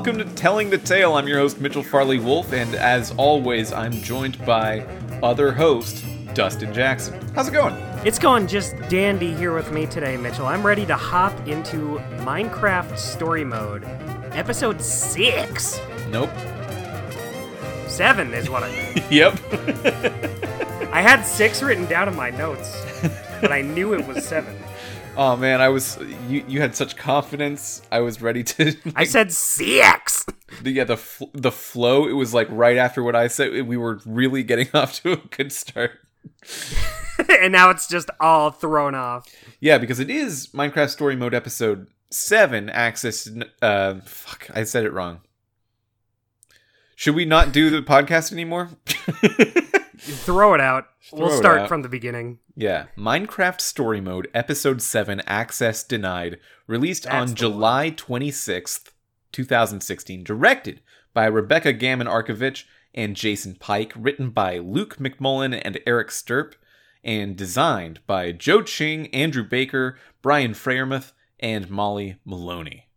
welcome to Telling the Tale. I'm your host, Mitchell Farley Wolf, and as always, I'm joined by other host, Dustin Jackson. How's it going? It's going just dandy here with me today, Mitchell. I'm ready to hop into Minecraft Story Mode, Episode 6. Nope. 7 is what I Yep. I had 6 written down in my notes, but I knew it was 7. oh man, I was you. You had such confidence. I was ready to. I said CX. the, yeah, the fl- the flow. It was like right after what I said. We were really getting off to a good start. and now it's just all thrown off. Yeah, because it is Minecraft Story Mode episode seven. Access. Uh, fuck, I said it wrong. Should we not do the podcast anymore? Throw it out. we'll start out. from the beginning. yeah, Minecraft Story Mode episode seven. Access denied. Released That's on July twenty sixth, two thousand sixteen. Directed by Rebecca Gammon Arkovich and Jason Pike. Written by Luke McMullen and Eric Stirpe. And designed by Joe Ching, Andrew Baker, Brian Freyermuth, and Molly Maloney.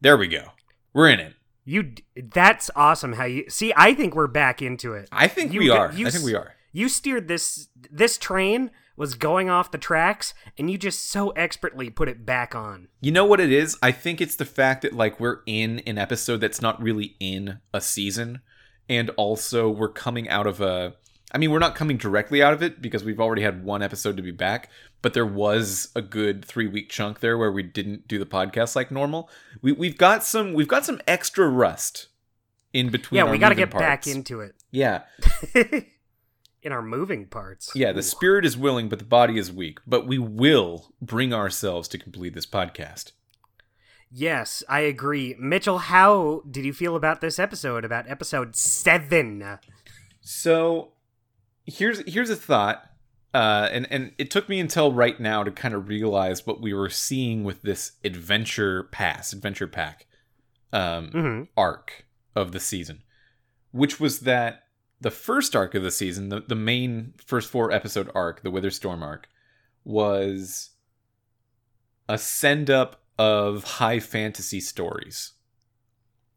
There we go. We're in it. You that's awesome how you See, I think we're back into it. I think You we are. you I think we are. You steered this this train was going off the tracks and you just so expertly put it back on. You know what it is? I think it's the fact that like we're in an episode that's not really in a season and also we're coming out of a I mean, we're not coming directly out of it because we've already had one episode to be back, but there was a good 3-week chunk there where we didn't do the podcast like normal. We we've got some we've got some extra rust in between yeah, we got to get back into it. Yeah. in our moving parts. Yeah, the Ooh. spirit is willing but the body is weak, but we will bring ourselves to complete this podcast. Yes, I agree. Mitchell, how did you feel about this episode about episode 7? So here's here's a thought, uh, and and it took me until right now to kind of realize what we were seeing with this adventure pass, adventure pack, um, Mhm. arc of the season, which was that the first arc of the season, the the main first four episode arc, the Witherstorm arc, was a send up of high fantasy stories.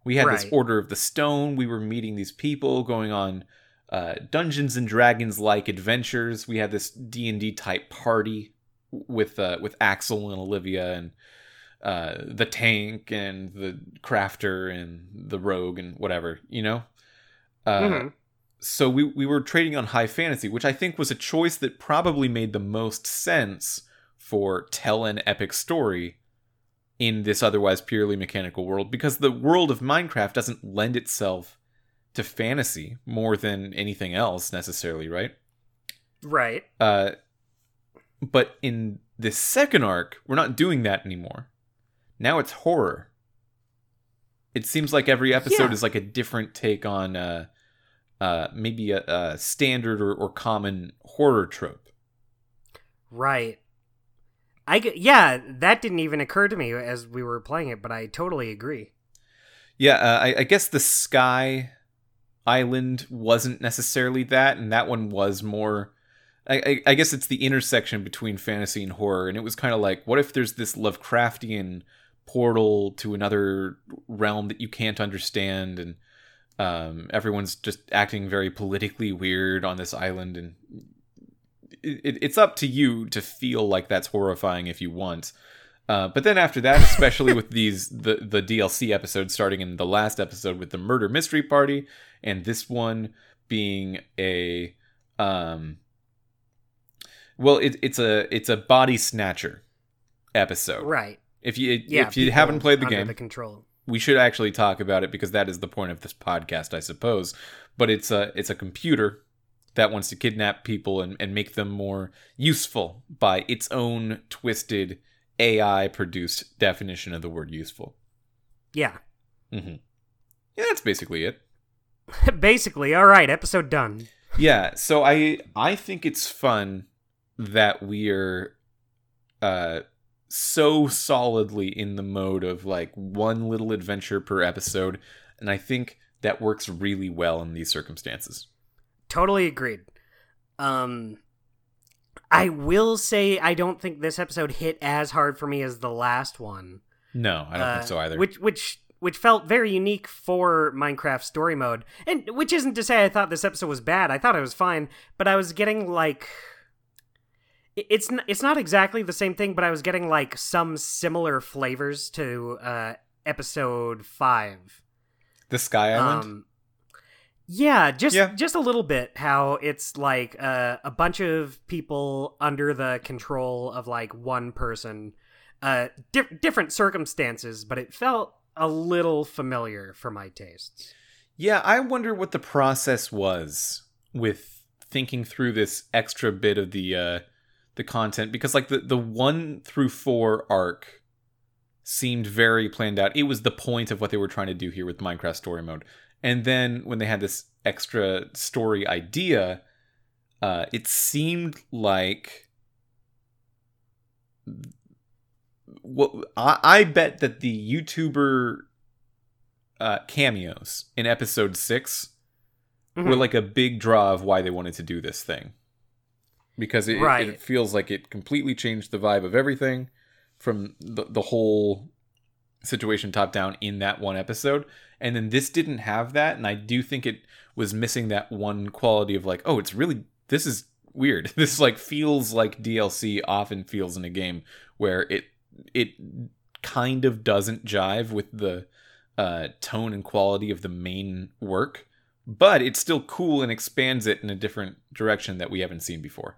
We had this Order of the Stone. We were meeting these people, going on uh, Dungeons and Dragons like adventures. We had this D and D type party with uh, with Axel and Olivia and uh, the tank and the crafter and the rogue and whatever you know. Uh, Mhm. So we we were trading on high fantasy, which I think was a choice that probably made the most sense for tell an epic story in this otherwise purely mechanical world because the world of Minecraft doesn't lend itself to fantasy more than anything else necessarily, right? Right. Uh, but in this second arc, we're not doing that anymore. Now it's horror. It seems like every episode Yeah. is like a different take on uh, uh, maybe a, a standard or, or common horror trope. Right. I g- yeah, that didn't even occur to me as we were playing it, but I totally agree. Yeah, uh, I, I guess the Sky Island wasn't necessarily that, and that one was more. I, I, I guess it's the intersection between fantasy and horror, and it was kind of like, what if there's this Lovecraftian portal to another realm that you can't understand, and um, everyone's just acting very politically weird on this island, and it, it, it's up to you to feel like that's horrifying if you want. Uh, but then after that, especially with these the the DLC episodes starting in the last episode with the murder mystery party, and this one being a um, well, it, it's a it's a body snatcher episode. Right. If you Yeah. if you haven't played the game, the control. we should actually talk about it because that is the point of this podcast, I suppose. But it's a it's a computer that wants to kidnap people and, and make them more useful by its own twisted AI produced definition of the word useful. Yeah. hmm Yeah, that's basically it. Basically, all right, episode done. Yeah, so I I think it's fun that we're uh so solidly in the mode of like one little adventure per episode, and I think that works really well in these circumstances. Totally agreed. Um I will say I don't think this episode hit as hard for me as the last one. No, I don't Uh, think so either. Which which which felt very unique for Minecraft story mode. And which isn't to say I thought this episode was bad. I thought it was fine, but I was getting like it's n- it's not exactly the same thing, but I was getting like some similar flavors to uh episode 5. The Sky Island. Um, yeah, just Yeah. just a little bit. How it's like uh, a bunch of people under the control of like one person, uh, di- different circumstances, but it felt a little familiar for my tastes. Yeah, I wonder what the process was with thinking through this extra bit of the uh the content because like the the 1 through 4 arc seemed very planned out. It was the point of what they were trying to do here with Minecraft story mode. And then when they had this extra story idea, uh it seemed like well, I, I bet that the YouTuber uh, cameos in episode 6 Mhm. were like a big draw of why they wanted to do this thing because it, Right. it feels like it completely changed the vibe of everything from the, the whole situation top down in that one episode and then this didn't have that and i do think it was missing that one quality of like oh it's really this is weird this like feels like dlc often feels in a game where it it kind of doesn't jive with the uh, tone and quality of the main work but it's still cool and expands it in a different direction that we haven't seen before.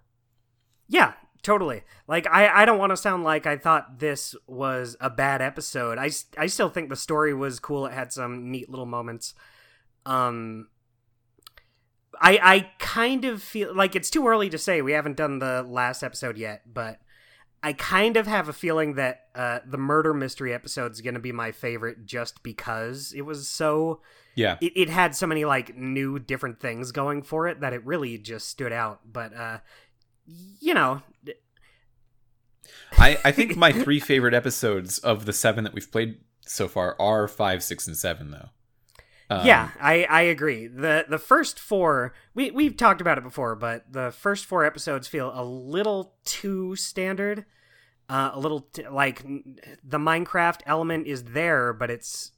Yeah, totally. Like I, I don't want to sound like I thought this was a bad episode. I, I still think the story was cool. It had some neat little moments. Um I I kind of feel like it's too early to say. We haven't done the last episode yet, but I kind of have a feeling that uh, the murder mystery episode is going to be my favorite just because it was so Yeah. it, it had so many like new different things going for it that it really just stood out but uh you know I, I think my three favorite episodes of the seven that we've played so far are five, six, and seven, though. Um, yeah i i agree. The the first four we we've talked about it before but the first four episodes feel a little too standard. Uh a little t- like the minecraft element is there but it's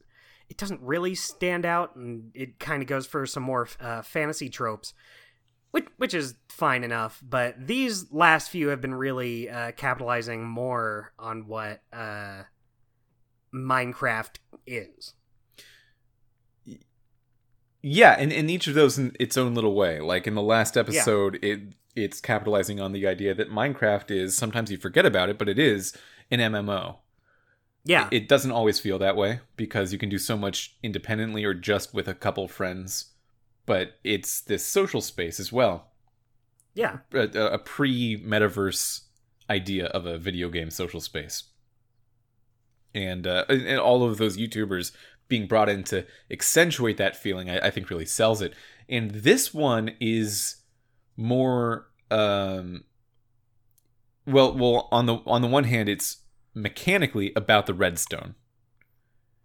it doesn't really stand out and it kind of goes for some more uh, fantasy tropes which which is fine enough but these last few have been really uh, capitalizing more on what uh minecraft is Yeah, and, and each of those in its own little way. Like in the last episode, it it's capitalizing on the idea that Minecraft is sometimes you forget about it, but it is an MMO. yeah It doesn't always feel that way because you can do so much independently or just with a couple friends, but it's this social space as well. yeah a, a pre metaverse idea of a video game social space, and uh, and all of those YouTubers being brought in to accentuate that feeling, I, I think really sells it. And this one is more, um, well, well on the on the one hand, it's mechanically about the redstone.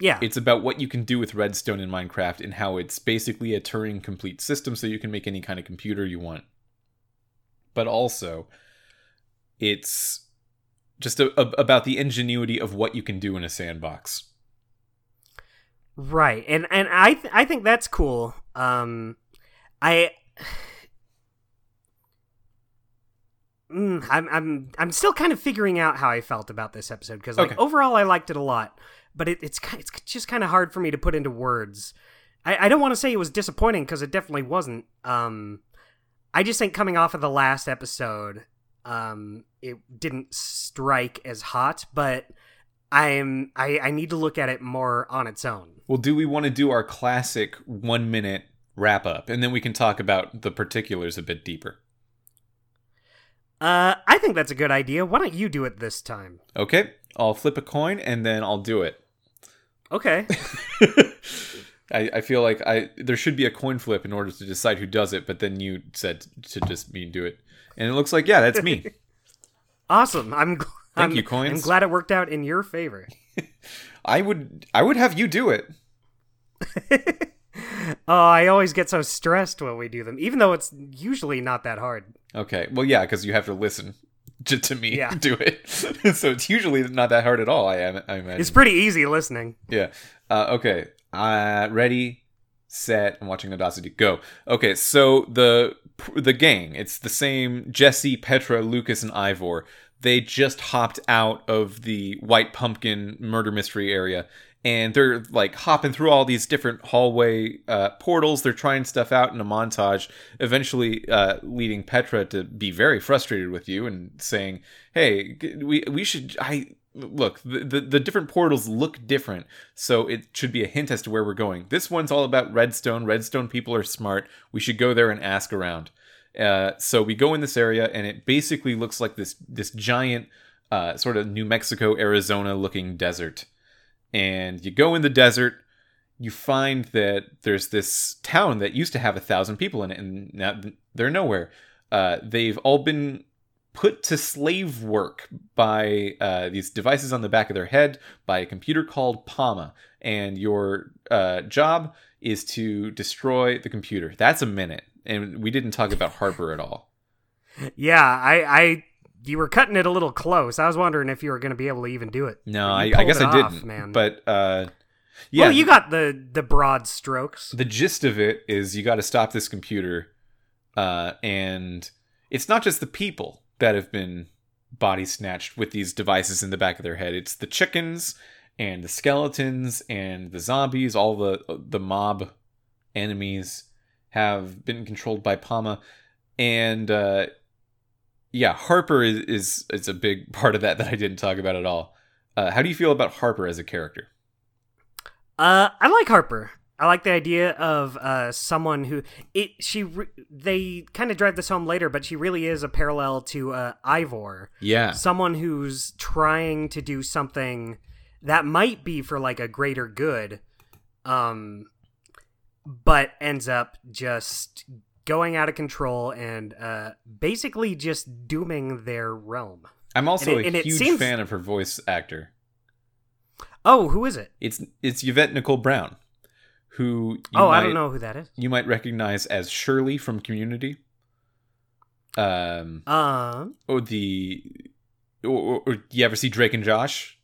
Yeah. It's about what you can do with redstone in minecraft and how it's basically a turing complete system so you can make any kind of computer you want. But also it's just a, a- about the ingenuity of what you can do in a sandbox Right, and and I th- I think that's cool. Um, I. Mm, I'm I'm I'm still kind of figuring out how I felt about this episode because like Okay. overall I liked it a lot, but it, it's it's just kind of hard for me to put into words. I, I don't want to say it was disappointing because it definitely wasn't. Um, I just think coming off of the last episode, um, it didn't strike as hot, but I'm I, I need to look at it more on its own. well do we want to do our classic one minute wrap up and then we can talk about the particulars a bit deeper Uh, I think that's a good idea. Why don't you do it this time? okay i'll flip a coin and then i'll do it Okay. I, I feel like I there should be a coin flip in order to decide who does it, but then you said to just me do it, and it looks like yeah, that's me. awesome. I'm. Gl- Thank I'm, you, coins. I'm glad it worked out in your favor. I would I would have you do it. oh, I always get so stressed when we do them, even though it's usually not that hard. Okay, well yeah, because you have to listen to, to me Yeah. do it. so it's usually not that hard at all. I, I imagine. It's pretty easy listening. Yeah. Uh, okay. Uh, ready, set. I'm watching Audacity. Go. Okay. So the the gang. It's the same. Jesse, Petra, Lucas, and Ivor. They just hopped out of the White Pumpkin murder mystery area, and they're like hopping through all these different hallway uh, portals. They're trying stuff out in a montage. Eventually, uh, leading Petra to be very frustrated with you and saying, "Hey, we we should I." Look, the, the the different portals look different, so it should be a hint as to where we're going. This one's all about Redstone. Redstone people are smart. We should go there and ask around. Uh, so we go in this area, and it basically looks like this this giant, uh, sort of New Mexico, Arizona looking desert. And you go in the desert, you find that there's this town that used to have a thousand people in it, and now they're nowhere. Uh, they've all been put to slave work by uh, these devices on the back of their head by a computer called Pama, and your uh, job is to destroy the computer. That's a minute, and we didn't talk about Harper at all. Yeah, I, I, you were cutting it a little close. I was wondering if you were going to be able to even do it. No, I, I guess it I off, didn't. man. But uh, yeah, well, you got the the broad strokes. the gist of it is you got to stop this computer, uh, and it's not just the people that have been body snatched with these devices in the back of their head. It's the chickens and the skeletons and the zombies. All the the mob enemies have been controlled by Pama, and uh, yeah, Harper is, is is a big part of that that I didn't talk about at all. Uh, how do you feel about Harper as a character? Uh, I like Harper. I like the idea of uh someone who it she re- they kind of drive this home later, but she really is a parallel to uh Ivor, Yeah, someone who's trying to do something that might be for like a greater good, um, but ends up just going out of control and uh basically just dooming their realm. I'm also it- a huge seems- fan of her voice actor. Oh, who is it? It's it's Yvette Nicole Brown, who you oh, might, I don't know who that is. you might recognize as Shirley from Community. Um, Um, or the, or, or, or you ever see Drake and Josh?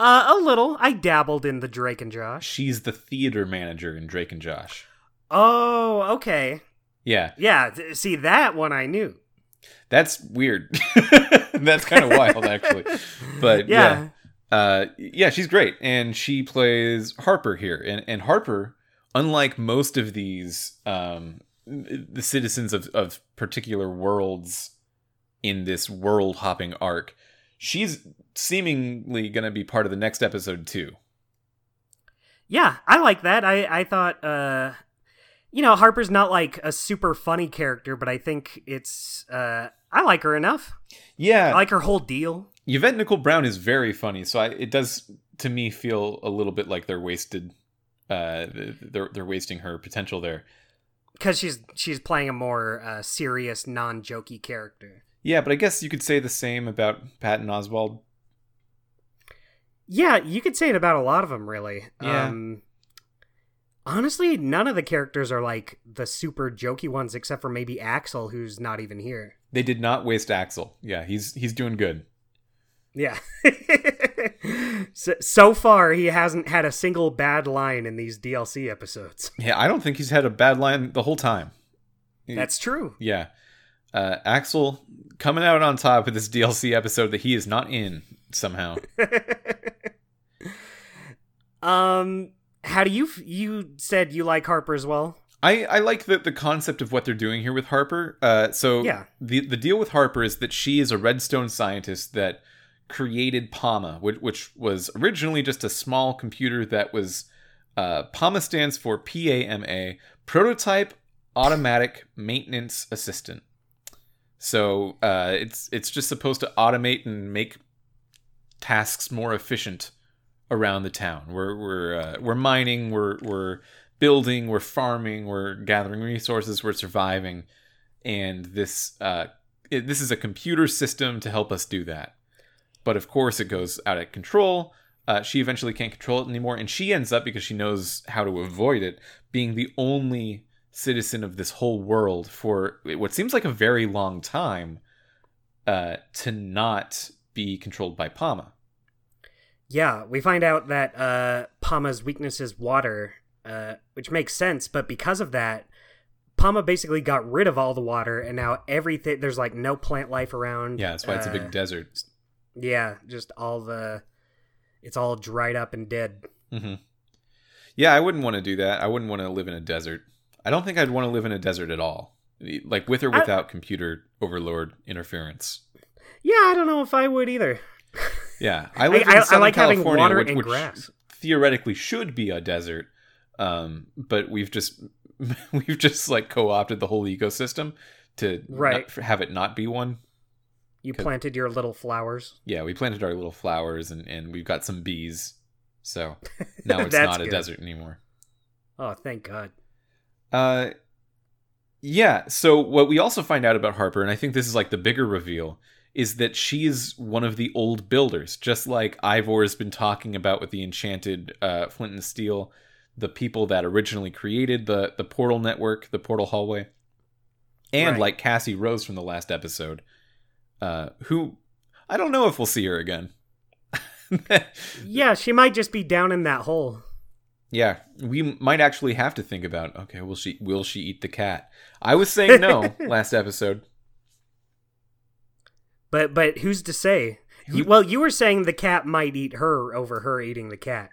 Uh, a little. I dabbled in the Drake and Josh. She's the theater manager in Drake and Josh. Oh, okay. Yeah, Yeah, th- see that one I knew. that's weird. that's kind of wild, actually. But yeah. Yeah. uh, yeah, she's great, and she plays Harper here. And and Harper, unlike most of these um, the citizens of of particular worlds in this world hopping arc, she's seemingly going to be part of the next episode too. Yeah, I like that. I I thought uh you know, Harper's not like a super funny character, but I think it's uh I like her enough. Yeah, I like her whole deal. Yvette Nicole Brown is very funny, so I, it does to me feel a little bit like they're wasted. Uh, they're they're wasting her potential there. Cuz she's she's playing a more uh serious, non-jokey character. Yeah, but I guess you could say the same about Patton Oswalt. Yeah, you could say it about a lot of them really. Yeah. Um Honestly, none of the characters are like the super jokey ones except for maybe Axel who's not even here. They did not waste Axel. Yeah, he's he's doing good. Yeah. so, so far, he hasn't had a single bad line in these DLC episodes. Yeah, I don't think he's had a bad line the whole time. That's true. Yeah. Uh, Axel coming out on top with this DLC episode that he is not in somehow. um, how do you f- you said you like Harper as well? I, I like the, the concept of what they're doing here with Harper. Uh, so Yeah. the the deal with Harper is that she is a redstone scientist that created PAMA, which, which was originally just a small computer that was uh, PAMA stands for PAMA, Prototype Automatic Maintenance Assistant. So uh, it's it's just supposed to automate and make tasks more efficient around the town. We're we're uh, we're mining, we're we're building, we're farming, we're gathering resources, we're surviving, and this uh, it, this is a computer system to help us do that. But of course, it goes out of control. Uh, she eventually can't control it anymore, and she ends up because she knows how to avoid it, being the only citizen of this whole world for what seems like a very long time. uh, to not be controlled by Pama. Yeah, we find out that uh, Pama's weakness is water, uh, which makes sense. But because of that, Pama basically got rid of all the water, and now everything there's like no plant life around. Yeah, that's why it's a Uh, big desert. Yeah, just all the it's all dried up and dead. hmm Yeah, I wouldn't want to do that. I wouldn't want to live in a desert. I don't think I'd want to live in a desert at all, like with or I- without computer overlord interference. Yeah, I don't know if I would either. Yeah, I live I- in I Southern like having California, water which, and which grass. theoretically should be a desert, um, but we've just we've just like co-opted the whole ecosystem to Right. not, have it not be one. You planted your little flowers. Yeah, we planted our little flowers and and we've got some bees, so now it's not a good. desert anymore. Oh, thank God. Uh, yeah. So what we also find out about Harper, and I think this is like the bigger reveal, is that she's one of the old builders, just like Ivor has been talking about with the enchanted uh, Flint and Steel, the people that originally created the the portal network, the portal hallway, and Right. like Cassie Rose from the last episode, uh, who I don't know if we'll see her again. Yeah, she might just be down in that hole. Yeah, we might actually have to think about okay, will she will she eat the cat? I was saying no last episode. But but who's to say? You, well, you were saying the cat might eat her over her eating the cat.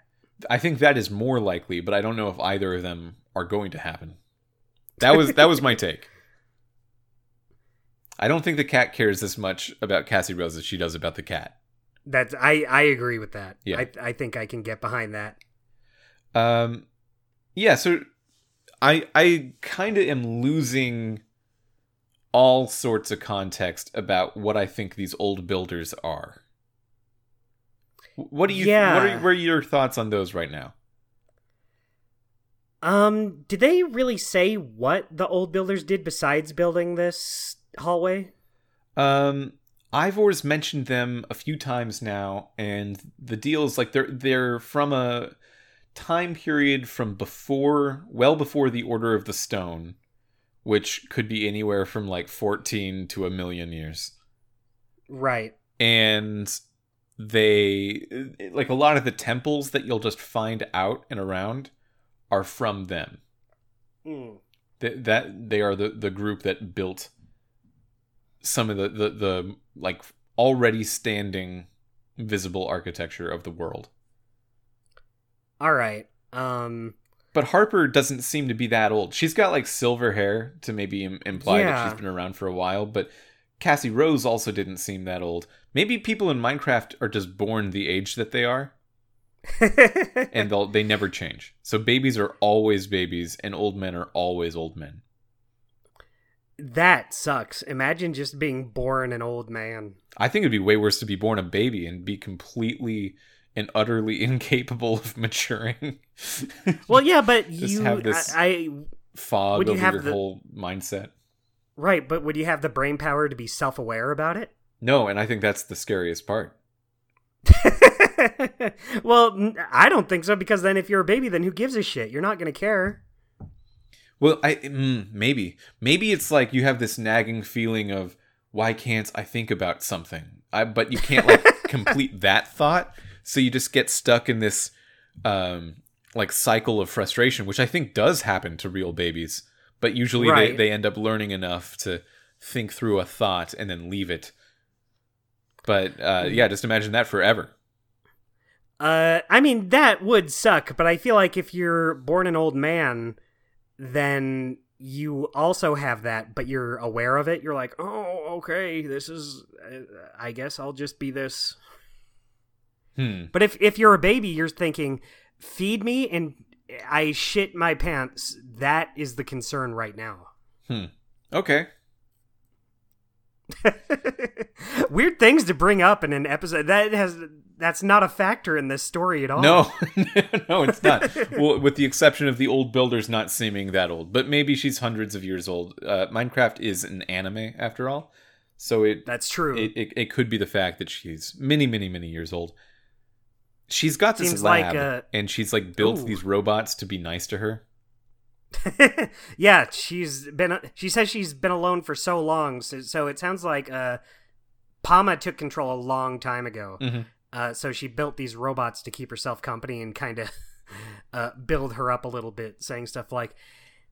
I think that is more likely, but I don't know if either of them are going to happen. That was that was my take. I don't think the cat cares as much about Cassie Rose as she does about the cat. That's I I agree with that. Yeah. I I think I can get behind that. Um, yeah. So I I kind of am losing all sorts of context about what I think these old builders are. What do you? Yeah. What are what are your thoughts on those right now? Um, did they really say what the old builders did besides building this hallway? Um, Ivor's mentioned them a few times now, and the deal is like they're they're from a time period from before, well before the Order of the Stone, which could be anywhere from like fourteen to a million years, Right. and they like a lot of the temples that you'll just find out and around are from them. Mm. that that they are the the group that built some of the the, the like already standing visible architecture of the world All right. Um. But harper doesn't seem to be that old. She's got like silver hair to maybe Im- imply that she's been around for a while but cassie rose also didn't seem that old. Maybe people in minecraft are just born the age that they are. And they'll they never change. So babies are always babies and old men are always old men. That sucks. Imagine just being born an old man. I think it'd be way worse to be born a baby and be completely and utterly incapable of maturing. Well, yeah, but Just you, have this- I, I fog Would you over your the- whole mindset. right, but would you have the brain power to be self-aware about it? No, and I think that's the scariest part. well, I don't think so because then if you're a baby, then who gives a shit? You're not gonna care. Well, I mm, maybe maybe it's like you have this nagging feeling of why can't I think about something? I, but you can't like complete that thought, so you just get stuck in this um like cycle of frustration, which I think does happen to real babies. But usually they, Right. they end up learning enough to think through a thought and then leave it. But uh, yeah, just imagine that forever. Uh, I mean that would suck, but I feel like if you're born an old man, then you also have that, but you're aware of it. You're like, oh, okay, this is. Uh, I guess I'll just be this. Hmm. But if if you're a baby, you're thinking, feed me and I shit my pants. That is the concern right now. Okay. Weird things to bring up in an episode that has that's not a factor in this story at all. No, no, it's not. well, with the exception of the old builders not seeming that old, but maybe she's hundreds of years old. Uh, Minecraft is an anime after all, so it that's true. it, it it could be the fact that she's many, many, many years old. She's got this Seems lab, like, uh, and she's like built Ooh. these robots to be nice to her. yeah, she's been. She says she's been alone for so long, so, so it sounds like uh, Pama took control a long time ago. Mhm. Uh, so she built these robots to keep herself company and kind of uh, build her up a little bit, saying stuff like,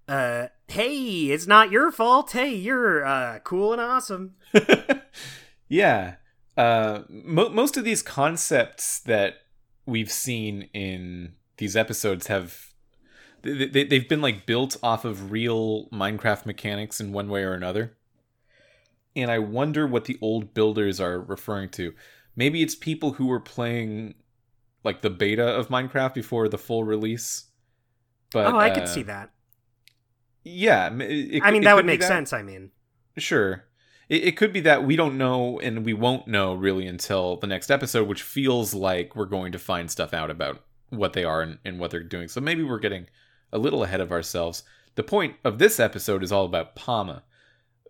uh, "Hey, it's not your fault. Hey, you're uh, cool and awesome." yeah. Uh, mo- most of these concepts that we've seen in these episodes have they, they, they've been like built off of real Minecraft mechanics in one way or another. And I wonder what the old builders are referring to. Maybe it's people who were playing like the beta of Minecraft before the full release. But oh, I uh, could see that. Yeah, it- I mean, it that would make sense. I mean, Sure. It, it could be that we don't know and we won't know really until the next episode, which feels like we're going to find stuff out about what they are and, and what they're doing. So maybe we're getting a little ahead of ourselves. The point of this episode is all about Palma,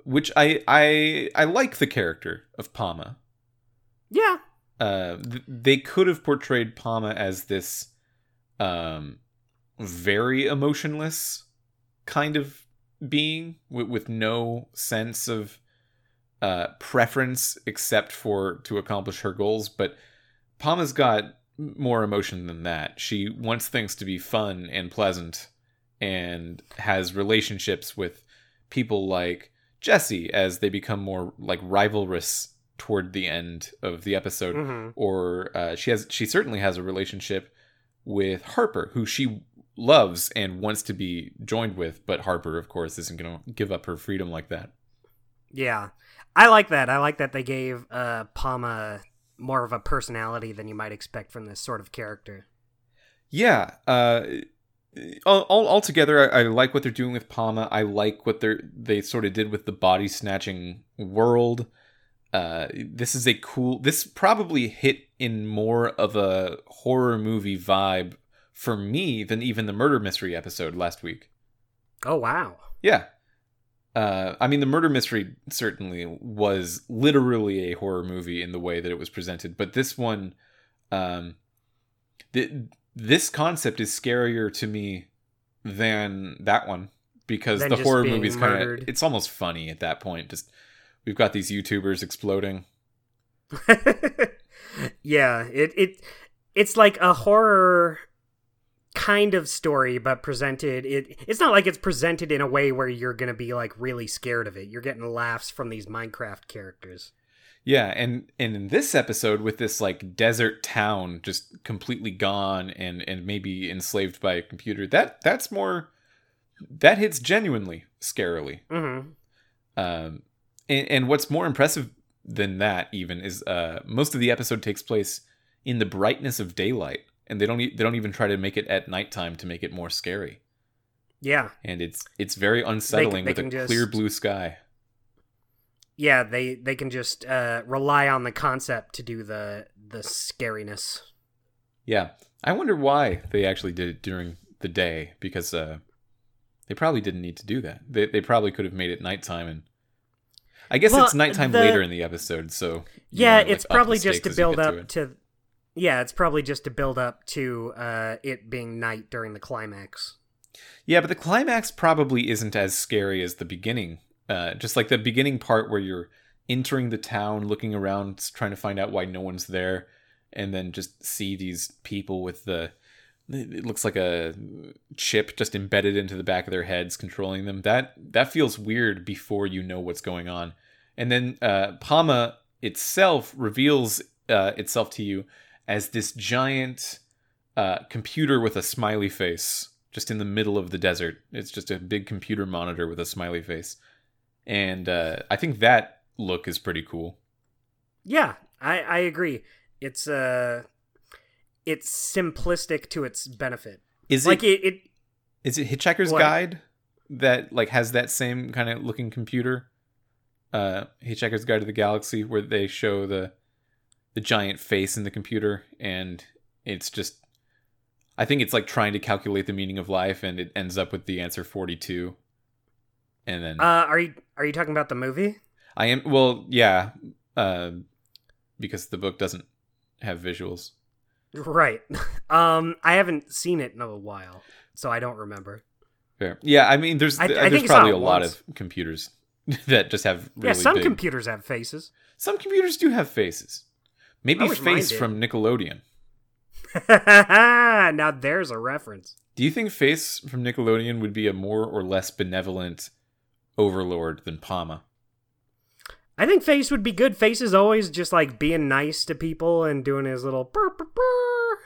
which I I I like the character of Palma. yeah, Uh, th- they could have portrayed Palma as this um very emotionless kind of being with, with no sense of uh preference except for to accomplish her goals but Palma's got more emotion than that she wants things to be fun and pleasant and has relationships with people like Jesse as they become more like rivalrous toward the end of the episode hmm or uh, she has she certainly has a relationship with Harper, who she loves and wants to be joined with, but Harper, of course, isn't going to give up her freedom like that. yeah. I like that. I like that they gave uh, Palma more of a personality than you might expect from this sort of character. Yeah. Uh, all, all altogether, I, I like what they're doing with Palma. I like what they're they sort of did with the body snatching world. Uh, this is a cool. This probably hit in more of a horror movie vibe for me than even the murder mystery episode last week. Oh wow. Yeah. Uh, I mean, the murder mystery certainly was literally a horror movie in the way that it was presented, but this one, um, th- this concept is scarier to me than that one because the horror being movie's kind of it's almost funny at that point. Just we've got these YouTubers exploding. yeah, it it it's like a horror kind of story but presented it it's not like it's presented in a way where you're going to be like really scared of it. You're getting laughs from these Minecraft characters. Yeah, and and in this episode with this like desert town just completely gone and and maybe enslaved by a computer, that that's more that hits genuinely scarily. Mhm. Um, and, and what's more impressive than that even is uh most of the episode takes place in the brightness of daylight, and they don't e- they don't even try to make it at nighttime to make it more scary. Yeah. And it's it's very unsettling they with a just- clear blue sky. Yeah, they they can just uh rely on the concept to do the the scariness. Yeah, I wonder why they actually did it during the day because uh, they probably didn't need to do that. They they probably could have made it nighttime and. I guess Well, it's nighttime the- later in the episode, so Yeah, like, it's probably just to build up it. to Yeah, it's probably just to build up to uh it being night during the climax. Yeah, but the climax probably isn't as scary as the beginning. Uh, just like the beginning part where you're entering the town, looking around, trying to find out why no one's there, and then just see these people with the. It looks like a chip just embedded into the back of their heads, controlling them. That that feels weird before you know what's going on, and then uh, Pama itself reveals uh, itself to you as this giant uh, computer with a smiley face just in the middle of the desert. It's just a big computer monitor with a smiley face. And uh, I think that look is pretty cool. Yeah, I I agree. It's uh it's simplistic to its benefit. Is like it, it, it is it Hitchhiker's What? Guide that like has that same kind of looking computer? Uh, Hitchhiker's Guide to the Galaxy, where they show the the giant face in the computer, and it's just. I think it's like trying to calculate the meaning of life, and it ends up with the answer forty-two. And then uh are you are you talking about the movie? I am well, yeah, uh, because the book doesn't have visuals. Right. Um I haven't seen it in a while, so I don't remember. Fair. Yeah, I mean, there's I- I there's think I probably a lot once. of computers that just have really yeah, some big. computers have faces. some computers do have faces. Maybe I wish mine Face from Nickelodeon. now there's a reference. Do you think Face from Nickelodeon would be a more or less benevolent overlord than Palma? I think Face would be good. Face is always just like being nice to people and doing his little burr, burr, burr.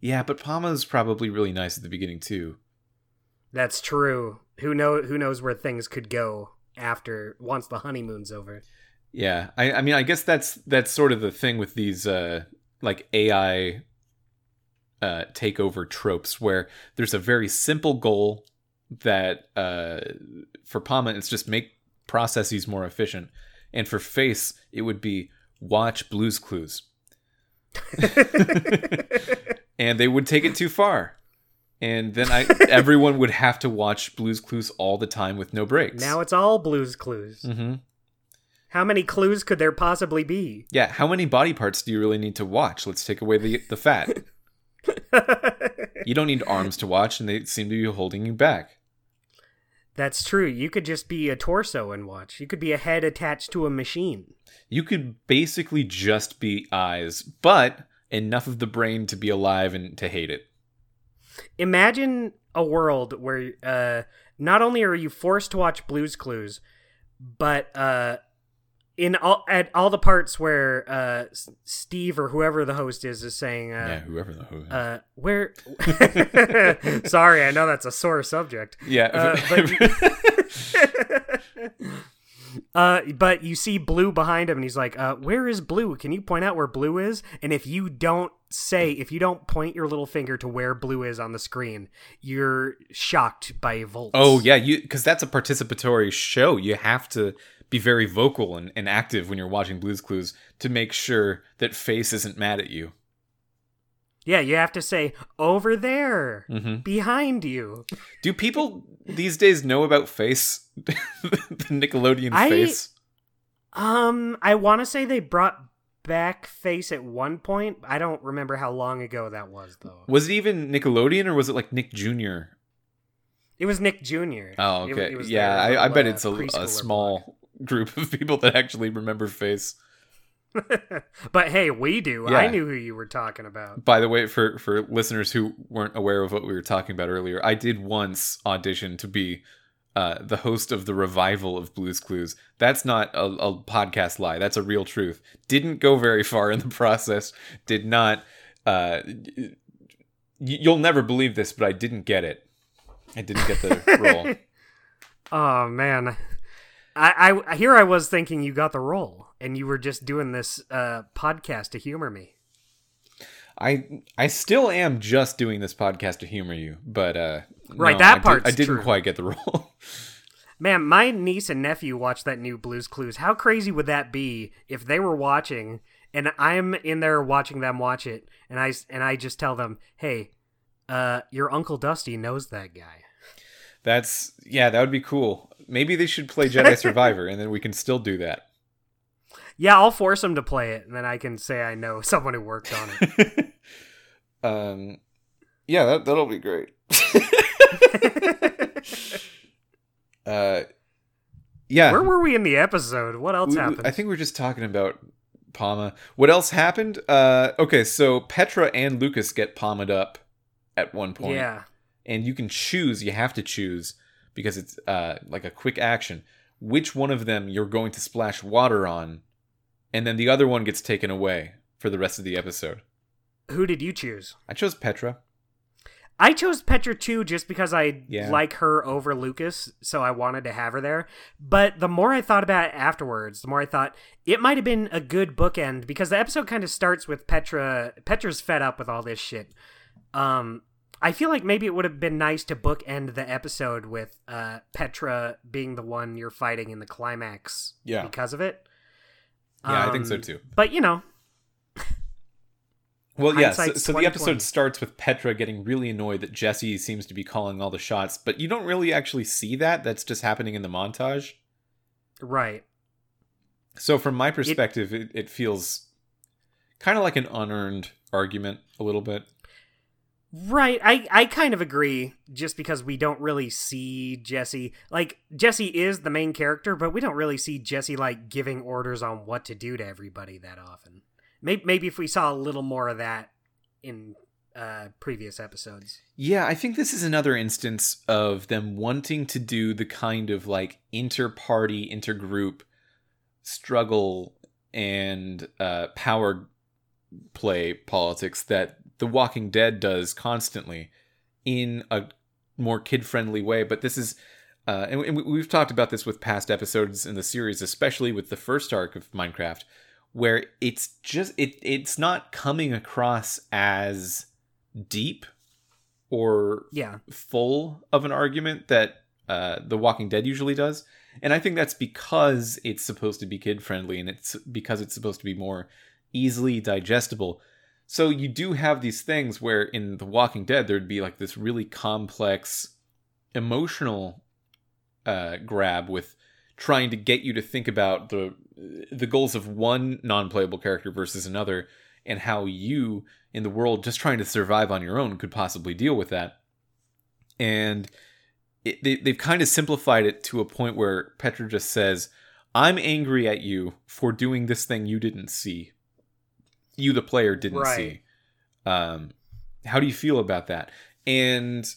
Yeah, but Palma's probably really nice at the beginning too. That's true. Who know who knows where things could go after once the honeymoon's over. Yeah, I, I mean, I guess that's that's sort of the thing with these uh, like AI uh, takeover tropes, where there's a very simple goal that uh, for Palma it's just make processes more efficient, and for Face it would be watch Blue's Clues, and they would take it too far, and then I everyone would have to watch Blue's Clues all the time with no breaks. now it's all blues clues. hmm How many clues could there possibly be? Yeah, how many body parts do you really need to watch? Let's take away the the fat. you don't need arms to watch, and they seem to be holding you back. That's true. You could just be a torso and watch. You could be a head attached to a machine. You could basically just be eyes, but enough of the brain to be alive and to hate it. Imagine a world where uh, not only are you forced to watch Blue's Clues, but uh, in all at all the parts where uh, Steve or whoever the host is is saying, yeah, uh, whoever the who. uh, where. Sorry, I know that's a sore subject. yeah, uh, Uh, but you see Blue behind him, and he's like, uh, "Where is Blue? Can you point out where Blue is?" And if you don't say, if you don't point your little finger to where Blue is on the screen, you're shocked by Volts. oh yeah, you because that's a participatory show. You have to be very vocal and, and active when you're watching Blue's Clues to make sure that Face isn't mad at you. yeah. You have to say over there, hmm behind you. Do people these days know about Face, the Nickelodeon I- Face? Um, I want to say they brought back Face at one point. I don't remember how long ago that was, though. Was it even Nickelodeon or was it like Nick Jr.? It was Nick Jr. Oh, okay. it was yeah, I, I bet uh, it's a, a small group of people that actually remember Face. but hey, we do. Yeah. I knew who you were talking about. By the way, for for listeners who weren't aware of what we were talking about earlier, I did once audition to be uh, the host of the revival of Blue's Clues. That's not a, a podcast lie. That's a real truth. Didn't go very far in the process. Did not. Uh, y- you'll never believe this, but I didn't get it. I didn't get the role. Oh man, I, I here I was thinking you got the role, and you were just doing this uh, podcast to humor me. I I still am just doing this podcast to humor you, but uh, Right, no, that I did- I didn't true. quite get the role. Man, my niece and nephew watched that new Blues Clues. How crazy would that be if they were watching and I'm in there watching them watch it, and I and I just tell them, "Hey, uh, your Uncle Dusty knows that guy." That's yeah, that would be cool. Maybe they should play Jedi Survivor, and then we can still do that. Yeah, I'll force them to play it, and then I can say I know someone who worked on it. um, yeah, that that'll be great. uh, yeah. Where were we in the episode? What else We- we- happened? I think we're just talking about Palma. What else happened? Uh, okay, so Petra and Lucas get palmed up at one point. yeah. and you can choose you have to choose because it's uh, like a quick action which one of them you're going to splash water on and then the other one gets taken away for the rest of the episode Who did you choose? i chose petra I chose Petra too just because I Yeah. like her over Lucas, so I wanted to have her there. But the more I thought about it afterwards, the more I thought it might have been a good bookend because the episode kind of starts with Petra. Petra's fed up with all this shit. Um, I feel like maybe it would have been nice to bookend the episode with uh, Petra being the one you're fighting in the climax Yeah. because of it. yeah i think so Um, too But you know, well yeah so, so the episode starts with petra getting really annoyed that jesse seems to be calling all the shots but you don't really actually see that that's just happening in the montage right. So from my perspective, it, it feels kind of like an unearned argument a little bit. Right. I, I kind of agree just because we don't really see Jesse. Like, Jesse is the main character, but we don't really see Jesse, like, giving orders on what to do to everybody that often. Maybe, maybe if we saw a little more of that in uh, previous episodes. Yeah, I think this is another instance of them wanting to do the kind of, like, inter party, inter group struggle and uh, power play politics that The Walking Dead does constantly in a more kid friendly way. But this is, uh, and, and we've talked about this with past episodes in the series, especially with the first arc of Minecraft, where it's just it it's not coming across as deep or Yeah. full of an argument that uh, The Walking Dead usually does. And I think that's because it's supposed to be kid friendly and it's because it's supposed to be more easily digestible. So you do have these things where in The Walking Dead there'd be like this really complex emotional uh, grab with trying to get you to think about the the goals of one non-playable character versus another and how you in the world just trying to survive on your own could possibly deal with that. And it, they, they've kind of simplified it to a point where petra just says i'm angry at you for doing this thing you didn't see you the player didn't Right. see. Um, how do you feel about that? And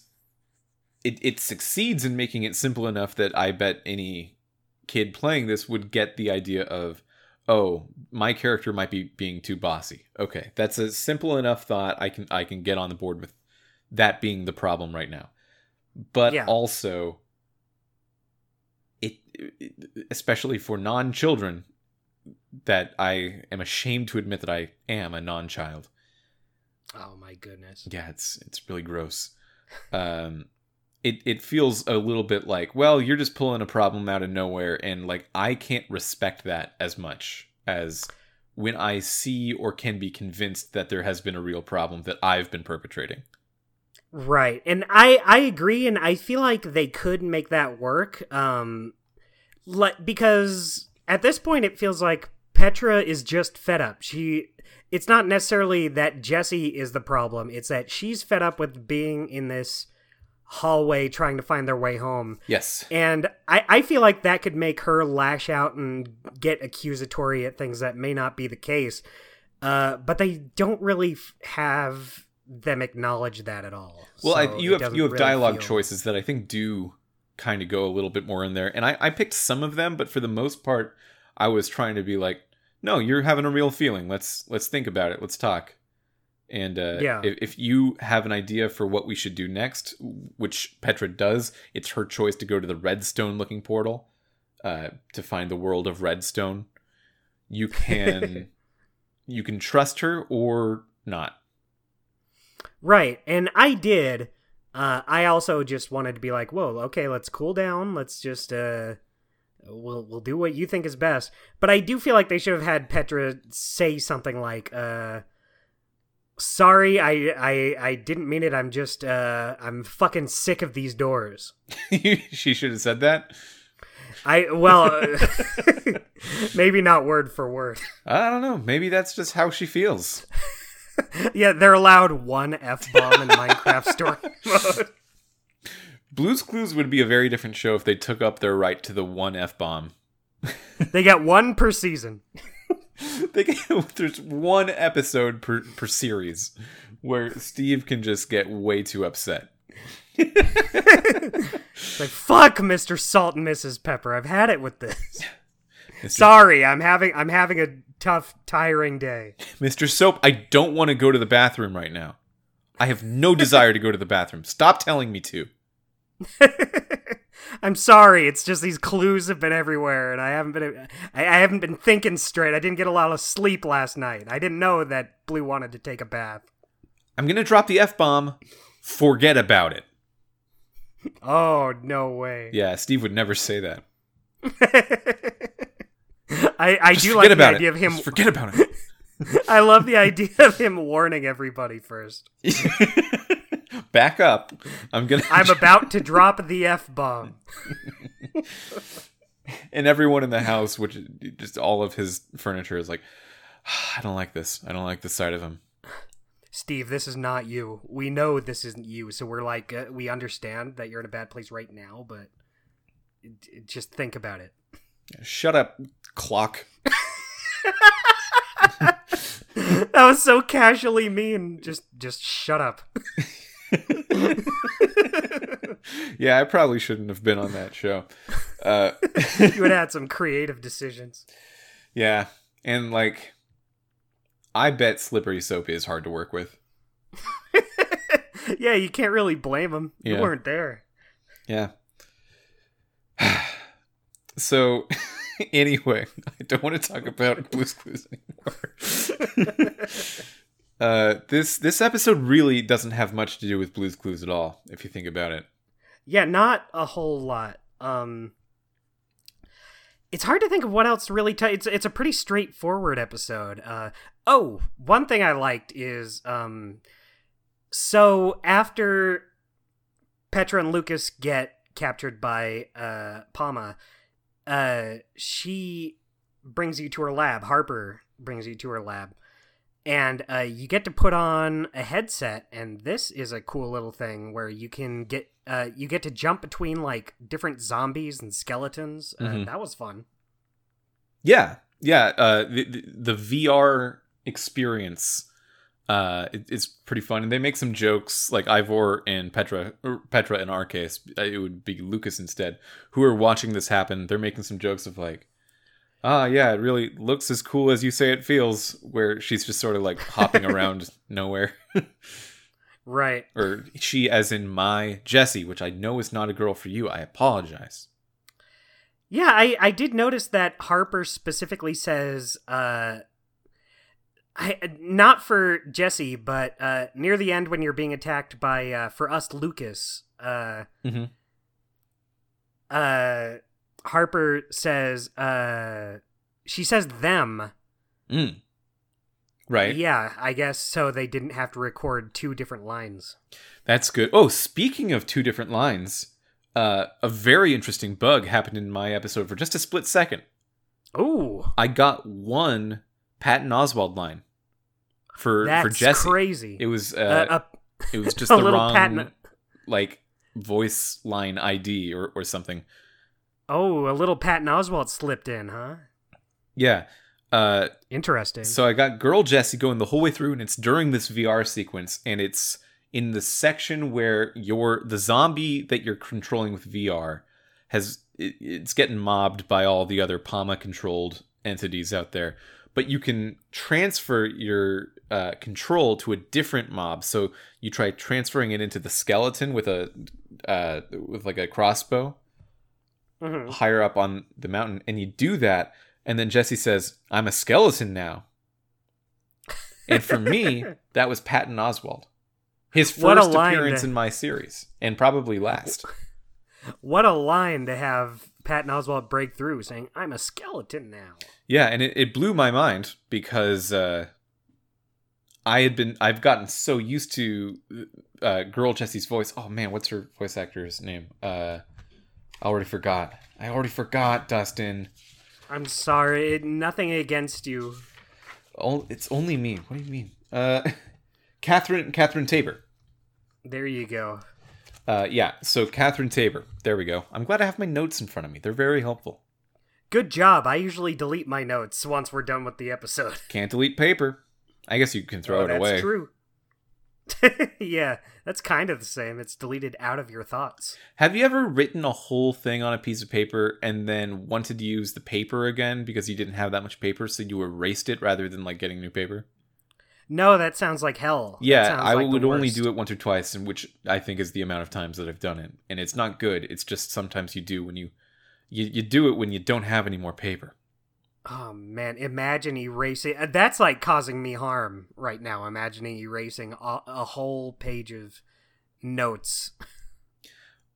it, it succeeds in making it simple enough that i bet any kid playing this would get the idea of oh my character might be being too bossy. Okay that's a simple enough thought. I can i can get on the board with that being the problem right now. But Yeah. also it, it especially for non-children that i am ashamed to admit that i am a non-child Oh, my goodness. yeah it's it's really gross um it it feels a little bit like well you're just pulling a problem out of nowhere and like i can't respect that as much as when i see or can be convinced that there has been a real problem that i've been perpetrating Right. And I I agree and I feel like they could make that work um like because at this point it feels like Petra is just fed up. She it's not necessarily that Jesse is the problem. It's that she's fed up with being in this hallway trying to find their way home. yes And I, I feel like that could make her lash out and get accusatory at things that may not be the case. Uh, but they don't really f- have them acknowledge that at all. well So I, you have you have really dialogue feel- choices that i think do kind of go a little bit more in there and I, I picked some of them but for the most part i was trying to be like no you're having a real feeling let's let's think about it let's talk and uh, Yeah. if, if you have an idea for what we should do next which petra does it's her choice to go to the redstone looking portal uh, to find the world of redstone you can you can trust her or not Right. And I did. Uh, I also just wanted to be like, whoa, okay, let's cool down. Let's just, uh, we'll, we'll do what you think is best. But I do feel like they should have had Petra say something like, uh, sorry, I, I, I didn't mean it. I'm just, uh, I'm fucking sick of these doors. she should have said that I, well, maybe not word for word. i don't know maybe that's just how she feels yeah, they're allowed one F bomb in Minecraft story mode. blues clues would be a very different show if they took up their right to the one f-bomb They get one per season. they can, there's one episode per, per series where steve can just get way too upset like fuck Mr. Salt and Mrs. Pepper. I've had it with this. Sorry, I'm having I'm having a tough, tiring day. Mr. Soap, I don't want to go to the bathroom right now. I have no desire to go to the bathroom. Stop telling me to. I'm sorry. It's just these clues have been everywhere, and I haven't been I, I haven't been thinking straight. I didn't get a lot of sleep last night. I didn't know that Blue wanted to take a bath. I'm going to drop the F bomb. Forget about it. Oh no way. Yeah, Steve would never say that. I I Just do like the idea it. of him. Just forget about it. I love the idea of him warning everybody first. Back up. I'm to. I'm about to drop the f bomb. and everyone in the house, which just all of his furniture is like, I don't like this. I don't like this side of him. Steve, this is not you. We know this isn't you, so we're like, uh, we understand that you're in a bad place right now, but just think about it. Shut up, clock. that was so casually mean. Just, just shut up. yeah, I probably shouldn't have been on that show. Uh, you would have had some creative decisions. Yeah, and like, I bet slippery soap is hard to work with. yeah, you can't really blame them. You weren't there. Yeah. so, anyway, I don't want to talk about Blue's Clues anymore. uh, this this episode really doesn't have much to do with Blue's Clues at all, if you think about it. Yeah, not a whole lot. Um, it's hard to think of what else to really tell. It's it's a pretty straightforward episode. Uh, oh, one thing I liked is um, so after Petra and Lucas get captured by uh Pama, uh, she brings you to her lab. Harper brings you to her lab. And uh, you get to put on a headset, and this is a cool little thing where you can get uh, you get to jump between like different zombies and skeletons. Uh, Mhm. That was fun. Yeah, yeah. Uh, the, the the VR experience uh, it, it's pretty fun, and they make some jokes like Ivor and Petra, or Petra in our case, uh, it would be Lucas instead, who are watching this happen. They're making some jokes of like, ah, yeah, it really looks as cool as you say it feels. Where she's just sort of like hopping around nowhere, Right. or she, as in my Jessie, which I know is not a girl for you. I apologize. Yeah, I, I did notice that Harper specifically says, uh, I, not for Jesse, but uh, near the end when you're being attacked by, uh, for us, Lucas, uh, hmm uh, Harper says, uh, she says them. Mm. Right. Yeah, I guess so they didn't have to record two different lines. That's good. Oh, speaking of two different lines, uh, a very interesting bug happened in my episode for just a split second. Oh, I got one Patton Oswalt line for that's for Jesse. crazy. It was uh, Uh, a, it was just the wrong Patton- like voice line ID or or something. oh, a little Patton Oswalt slipped in, huh? Yeah. Uh, Interesting. So I got girl Jessie going the whole way through, and it's during this VR sequence, and it's in the section where you're the zombie that you're controlling with VR has it, it's getting mobbed by all the other Pama controlled entities out there, but you can transfer your uh, control to a different mob. So you try transferring it into the skeleton with a uh, with like a crossbow Mhm. higher up on the mountain, and you do that, and then Jesse says, "I'm a skeleton now." And for me, that was Patton Oswalt, his first appearance to- in my series, and probably last. What a line to have Patton Oswalt break through saying, I'm a skeleton now. Yeah, and it, it blew my mind because uh, I had been I've gotten so used to uh, girl Jesse's voice. Oh man, what's her voice actor's name? Uh, I already forgot. I already forgot, Dustin. I'm sorry, it- nothing against you. Oh, it's only me. What do you mean? Uh, Catherine Catherine Taber. There you go. Uh, yeah, so Catherine Taber. There we go. I'm glad I have my notes in front of me. They're very helpful. Good job. I usually delete my notes once we're done with the episode. Can't delete paper. I guess you can throw Oh, it that's away. true. yeah, that's kind of the same. It's deleted out of your thoughts. Have you ever written a whole thing on a piece of paper and then wanted to use the paper again because you didn't have that much paper, so you erased it rather than like getting new paper? No, that sounds like hell. Yeah, I like would only do it once or twice, and which I think is the amount of times that I've done it. And it's not good. It's just sometimes you do when you you, you do it when you don't have any more paper. Oh man, imagine erasing. uh, That's like causing me harm right now. Imagining erasing a, a whole page of notes.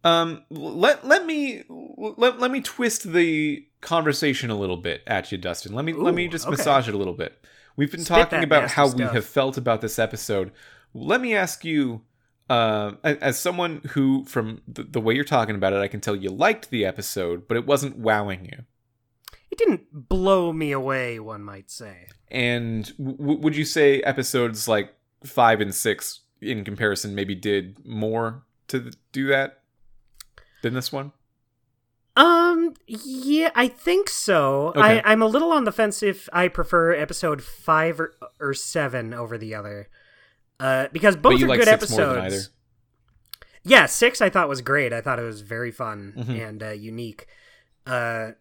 Um, let let me let, let me twist the conversation a little bit at you, Dustin. Let me let me just okay. massage it a little bit. We've been Spit talking about how we have felt about this episode. Let me ask you, uh, as someone who, from the, the way you're talking about it, I can tell you liked the episode, but it wasn't wowing you. It didn't blow me away, one might say. And w- would you say episodes like five and six in comparison maybe did more to do that than this one. Um, yeah, I think so. Okay. I, I'm a little on the fence if I prefer episode five or, or seven over the other. Uh, because both are like good episodes. more than either. Yeah, six I thought was great. I thought it was very fun Mhm. and uh, unique. Uh,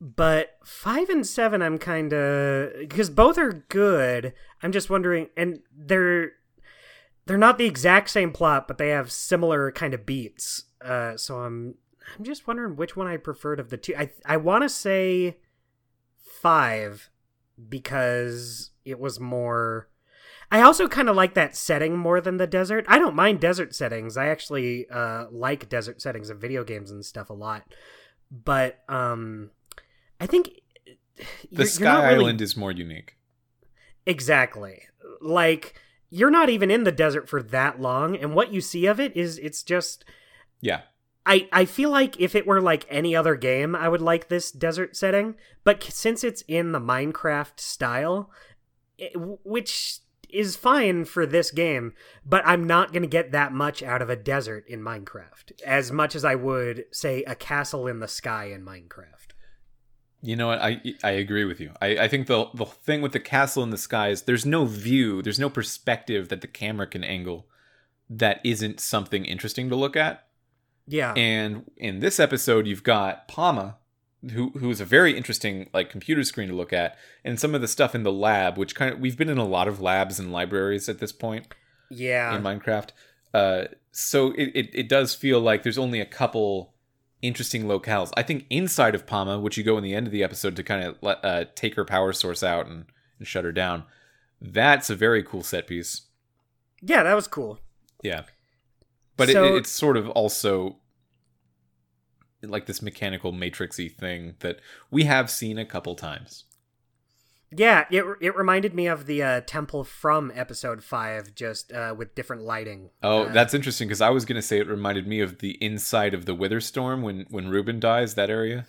but five and seven, I'm kind of because both are good. I'm just wondering, and they're they're not the exact same plot, but they have similar kind of beats. Uh, so I'm I'm just wondering which one I preferred of the two. I I want to say five because it was more. I also kind of like that setting more than the desert. I don't mind desert settings. I actually uh, like desert settings of video games and stuff a lot. But um, I think The Sky not really- Island is more unique. Exactly. Like you're not even in the desert for that long and what you see of it is it's just Yeah. I I feel like if it were like any other game I would like this desert setting, but since it's in the Minecraft style, it, which is fine for this game, but I'm not going to get that much out of a desert in Minecraft as much as I would say a castle in the sky in Minecraft. You know what? I I agree with you. I, I think the the thing with the castle in the sky is there's no view, there's no perspective that the camera can angle that isn't something interesting to look at. Yeah. And in this episode, you've got Pama, who who's a very interesting like computer screen to look at, and some of the stuff in the lab, which kind of we've been in a lot of labs and libraries at this point yeah. in Minecraft. Uh, so it, it it does feel like there's only a couple interesting locales. I think inside of Pama, which you go in the end of the episode to kind of let uh, take her power source out and, and shut her down. That's a very cool set piece. yeah, that was cool. Yeah, but So- it, it's sort of also like this mechanical matrixy thing that we have seen a couple times. Yeah, it it reminded me of the uh, temple from episode five, just uh, with different lighting. Oh, Uh, that's interesting because I was gonna say it reminded me of the inside of the Witherstorm when when Reuben dies. That area.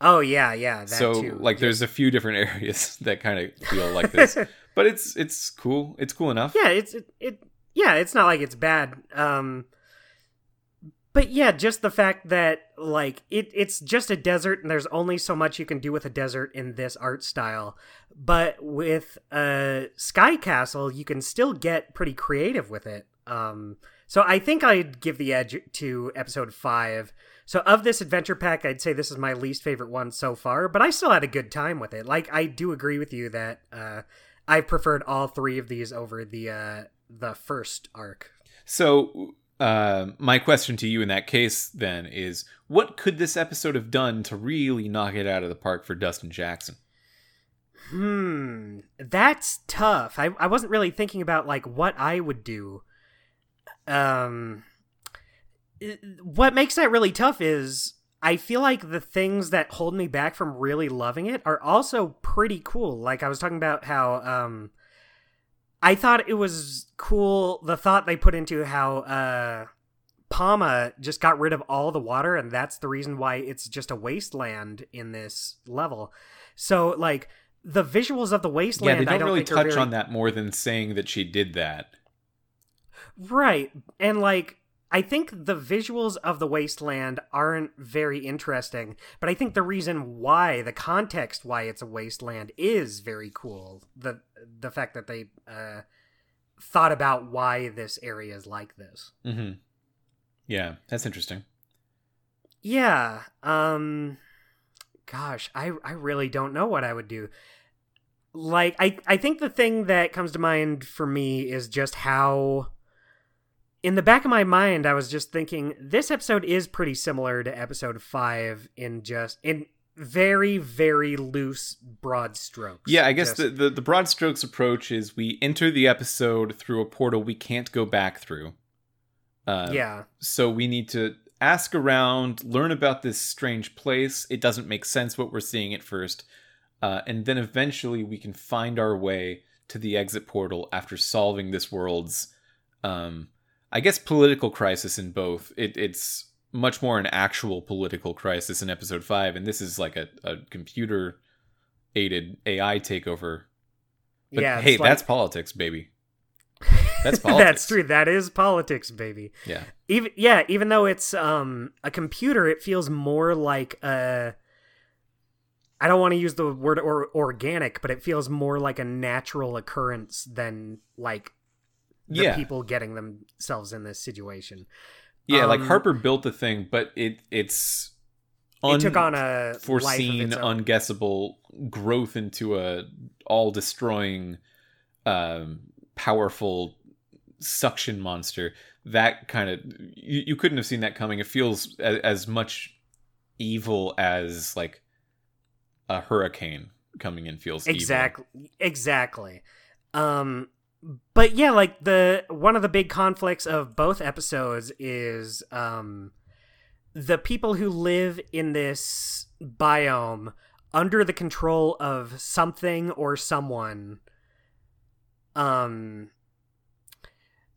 oh yeah, yeah. That so too. like, there's a few different areas that kind of feel like this, but it's it's cool. It's cool enough. yeah, it's it, it. Yeah, it's not like it's bad. Um, but yeah, just the fact that like it it's just a desert and there's only so much you can do with a desert in this art style. But with uh Sky Castle, you can still get pretty creative with it. Um so I think I'd give the edge to episode 5. So of this adventure pack, I'd say this is my least favorite one so far, but I still had a good time with it. Like I do agree with you that uh I preferred all 3 of these over the uh the first arc. So, uh, my question to you in that case then is, what could this episode have done to really knock it out of the park for Dustin Jackson? Hmm, that's tough. I I wasn't really thinking about like what I would do. Um, what makes that really tough is I feel like the things that hold me back from really loving it are also pretty cool. Like I was talking about how um I thought it was cool the thought they put into how uh Pama just got rid of all the water and that's the reason why it's just a wasteland in this level. So like the visuals of the wasteland yeah, they don't, don't really touch very- on that more than saying that she did that. Right. And like I think the visuals of the wasteland aren't very interesting, but I think the reason why, the context why it's a wasteland is very cool. The the fact that they uh thought about why this area is like this. hmm Yeah, that's interesting. Yeah. Um gosh, I I really don't know what I would do. Like I I think the thing that comes to mind for me is just how in the back of my mind I was just thinking this episode is pretty similar to episode 5 in just in very very loose broad strokes. Yeah, I guess Just- the, the, the broad strokes approach is we enter the episode through a portal we can't go back through. Uh, Yeah. So we need to ask around, learn about this strange place. It doesn't make sense what we're seeing at first. Uh, and then eventually we can find our way to the exit portal after solving this world's, um, I guess, political crisis in both. It, it's much more an actual political crisis in episode five, and this is like a, a computer aided AI takeover. But yeah, hey, like- that's politics, baby. That's politics. That's true. That is politics, baby. Yeah. Even yeah, even though it's um a computer, it feels more like a I don't want to use the word or organic, but it feels more like a natural occurrence than like the Yeah. people getting themselves in this situation. Yeah, like Um, Harper built the thing, but it it's it took on a foreseen, unguessable growth into a all destroying, um, powerful suction monster. That kind of you, you couldn't have seen that coming. It feels as, as much evil as like a hurricane coming in feels evil. exactly exactly um but yeah like the one of the big conflicts of both episodes is um the people who live in this biome under the control of something or someone um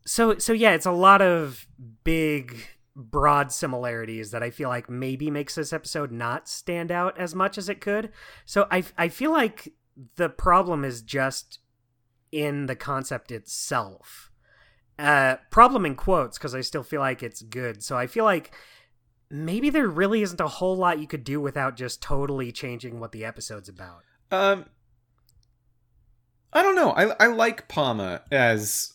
so so yeah it's a lot of big broad similarities that i feel like maybe makes this episode not stand out as much as it could. So i i feel like the problem is just in the concept itself uh problem in quotes because i still feel like it's good so i feel like maybe there really isn't a whole lot you could do without just totally changing what the episode's about Um, I don't know. I I like Pama as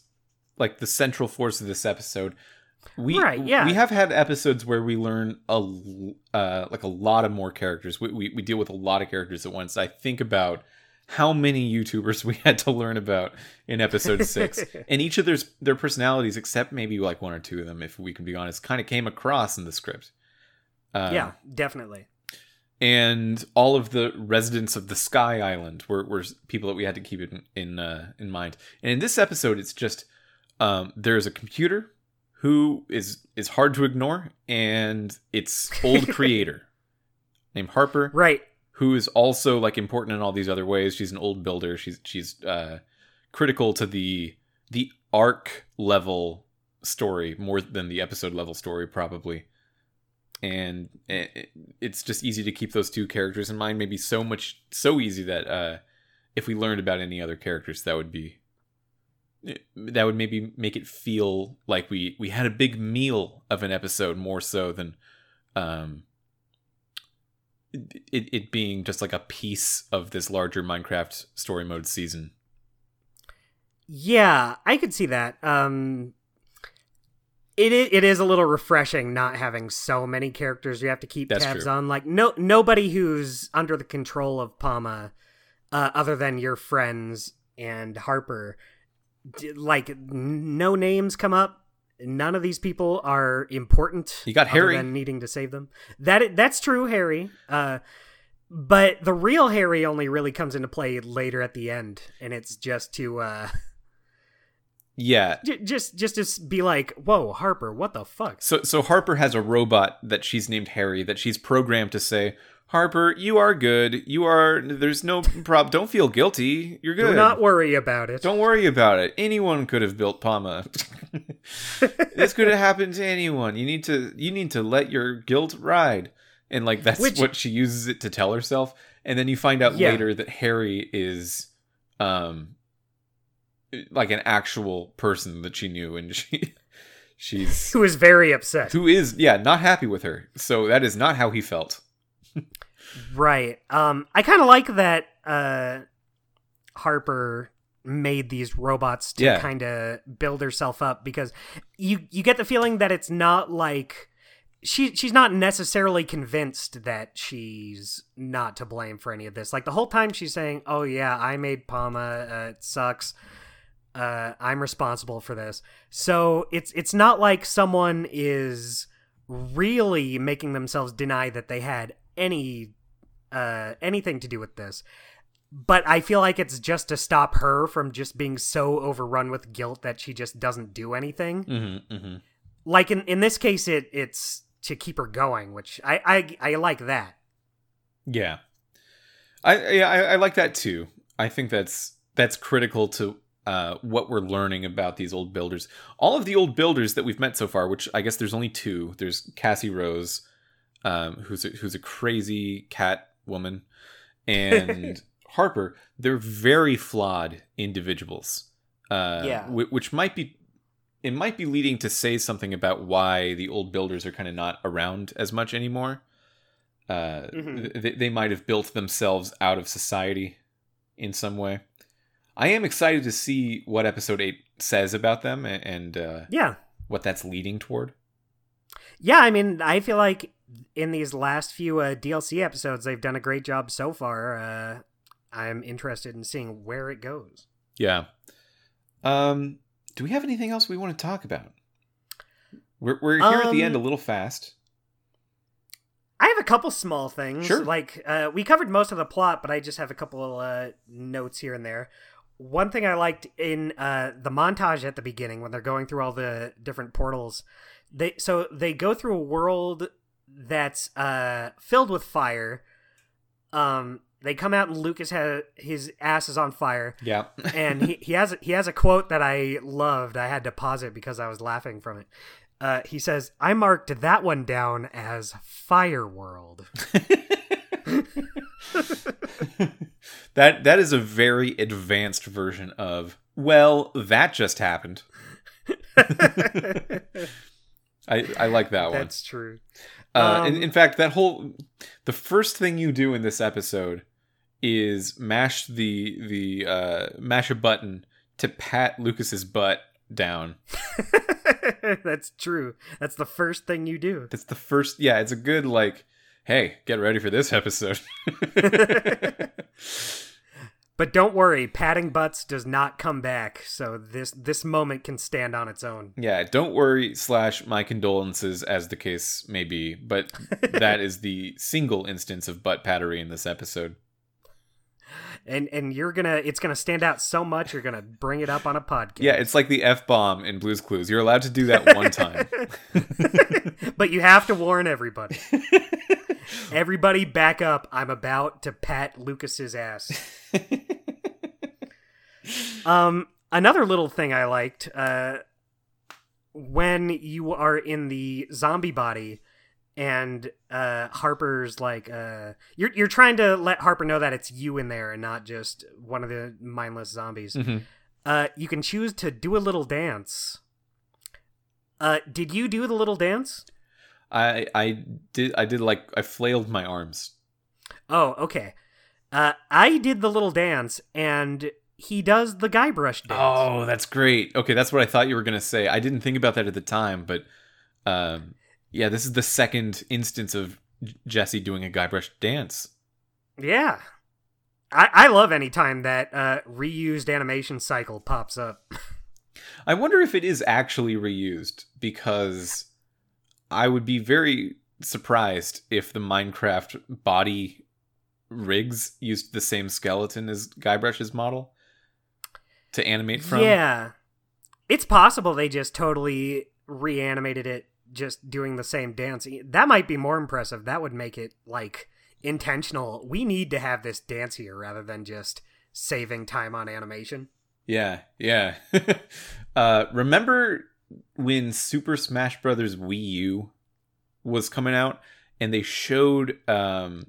like the central force of this episode. We Right, yeah. we have had episodes where we learn a uh like a lot of more characters. We we, we deal with a lot of characters at once. I think about how many YouTubers we had to learn about in episode six, and each of their their personalities, except maybe like one or two of them, if we can be honest, kind of came across in the script. Um, yeah definitely and all of the residents of the Sky Island were, were people that we had to keep in in, uh, in mind. And in this episode, it's just um, there's a computer who is is hard to ignore, and its old creator named Harper, right who is also like important in all these other ways. She's an old builder. She's she's uh, critical to the the arc level story more than the episode level story probably and it's just easy to keep those two characters in mind maybe so much so easy that uh if we learned about any other characters that would be that would maybe make it feel like we we had a big meal of an episode more so than um it, it being just like a piece of this larger minecraft story mode season Yeah, I could see that. Um, it is, it is a little refreshing not having so many characters you have to keep That's tabs true. on. Like no nobody who's under the control of Pama, uh, other than your friends and Harper. D- Like n- no names come up. None of these people are important. You got Harry. needing to save them. That that's true, Harry. Uh, but the real Harry only really comes into play later at the end, and it's just to. Uh, yeah J- just just to be like, "Whoa, Harper, what the fuck?" So so Harper has a robot that she's named Harry that she's programmed to say, "Harper, you are good. You are there's no prob don't feel guilty. You're good. Do not worry about it. Don't worry about it. Anyone could have built Pama. this could have happened to anyone. You need to you need to let your guilt ride." And like that's Which- what she uses it to tell herself. And then you find out Yeah. later that Harry is um like an actual person that she knew and she she's Who is very upset. who is yeah not happy with her so that is not how he felt Right. Um, I kind of like that. Uh, Harper made these robots to Yeah. kind of build herself up because you you get the feeling that it's not like she she's not necessarily convinced that she's not to blame for any of this. Like the whole time she's saying, "Oh yeah, I made Pama. Uh, it sucks. Uh, I'm responsible for this." So it's it's not like someone is really making themselves deny that they had any uh, anything to do with this. But I feel like it's just to stop her from just being so overrun with guilt that she just doesn't do anything. mm-hmm, mm-hmm. Like in in this case, it it's to keep her going, which I I, I like that. yeah i yeah I, I like that too i think that's that's critical to uh, what we're learning about these old builders all of the old builders that we've met so far which i guess there's only two there's cassie rose um, who's a, who's a crazy cat woman and harper they're very flawed individuals uh, Yeah. whi- which might be it might be leading to say something about why the old builders are kind of not around as much anymore. Uh, Mhm. they, they might have built themselves out of society in some way. I am excited to see what episode eight says about them and, and uh, Yeah. what that's leading toward. Yeah, I mean, I feel like in these last few uh, DLC episodes, they've done a great job so far. Uh, I'm interested in seeing where it goes. Yeah. Um, do we have anything else we want to talk about? We're we're here at the end a Um, little fast. I have a couple small things. Sure. Like, uh, we covered most of the plot, but I just have a couple uh, notes here and there. One thing I liked in uh, the montage at the beginning when they're going through all the different portals, they so they go through a world that's uh, filled with fire. Um, they come out and Lucas has his ass is on fire, Yeah. and he, he has he has a quote that I loved. I had to pause it because I was laughing from it. Uh, he says, "I marked that one down as Fire World." that that is a very advanced version of well, that just happened. I I like that one. That's true. Uh, in, Um, in fact, that whole the first thing you do in this episode is mash the the uh, mash a button to pat Lucas's butt down. That's true. That's the first thing you do. That's the first. Yeah, it's a good like. Hey, get ready for this episode. But don't worry, patting butts does not come back. So this this moment can stand on its own. yeah, don't worry. Slash my condolences, as the case may be, but that is the single instance of butt pattery in this episode. And and you're gonna it's gonna stand out so much you're gonna bring it up on a podcast. Yeah, it's like the f bomb in Blue's Clues. You're allowed to do that one time. but you have to warn everybody. everybody back up. I'm about to pat Lucas's ass. Um, another little thing I liked, uh, when you are in the zombie body and uh Harper's like uh you're you're trying to let Harper know that it's you in there and not just one of the mindless zombies. Mhm. Uh you can choose to do a little dance. Uh did you do the little dance? I I did I did like I flailed my arms. Oh, okay. Uh I did the little dance and he does the Guybrush dance. Oh, that's great. Okay, that's what I thought you were gonna say. I didn't think about that at the time, but um, yeah, this is the second instance of Jesse doing a Guybrush dance. Yeah. I, I love any time that uh, reused animation cycle pops up. I wonder if it is actually reused because I would be very surprised if the Minecraft body rigs used the same skeleton as Guybrush's model to animate from. Yeah. It's possible they just totally reanimated it just doing the same dance. That might be more impressive. That would make it like intentional. We need to have this dance here rather than just saving time on animation. Yeah, yeah. uh, remember when Super Smash Brothers Wii U was coming out, and they showed um,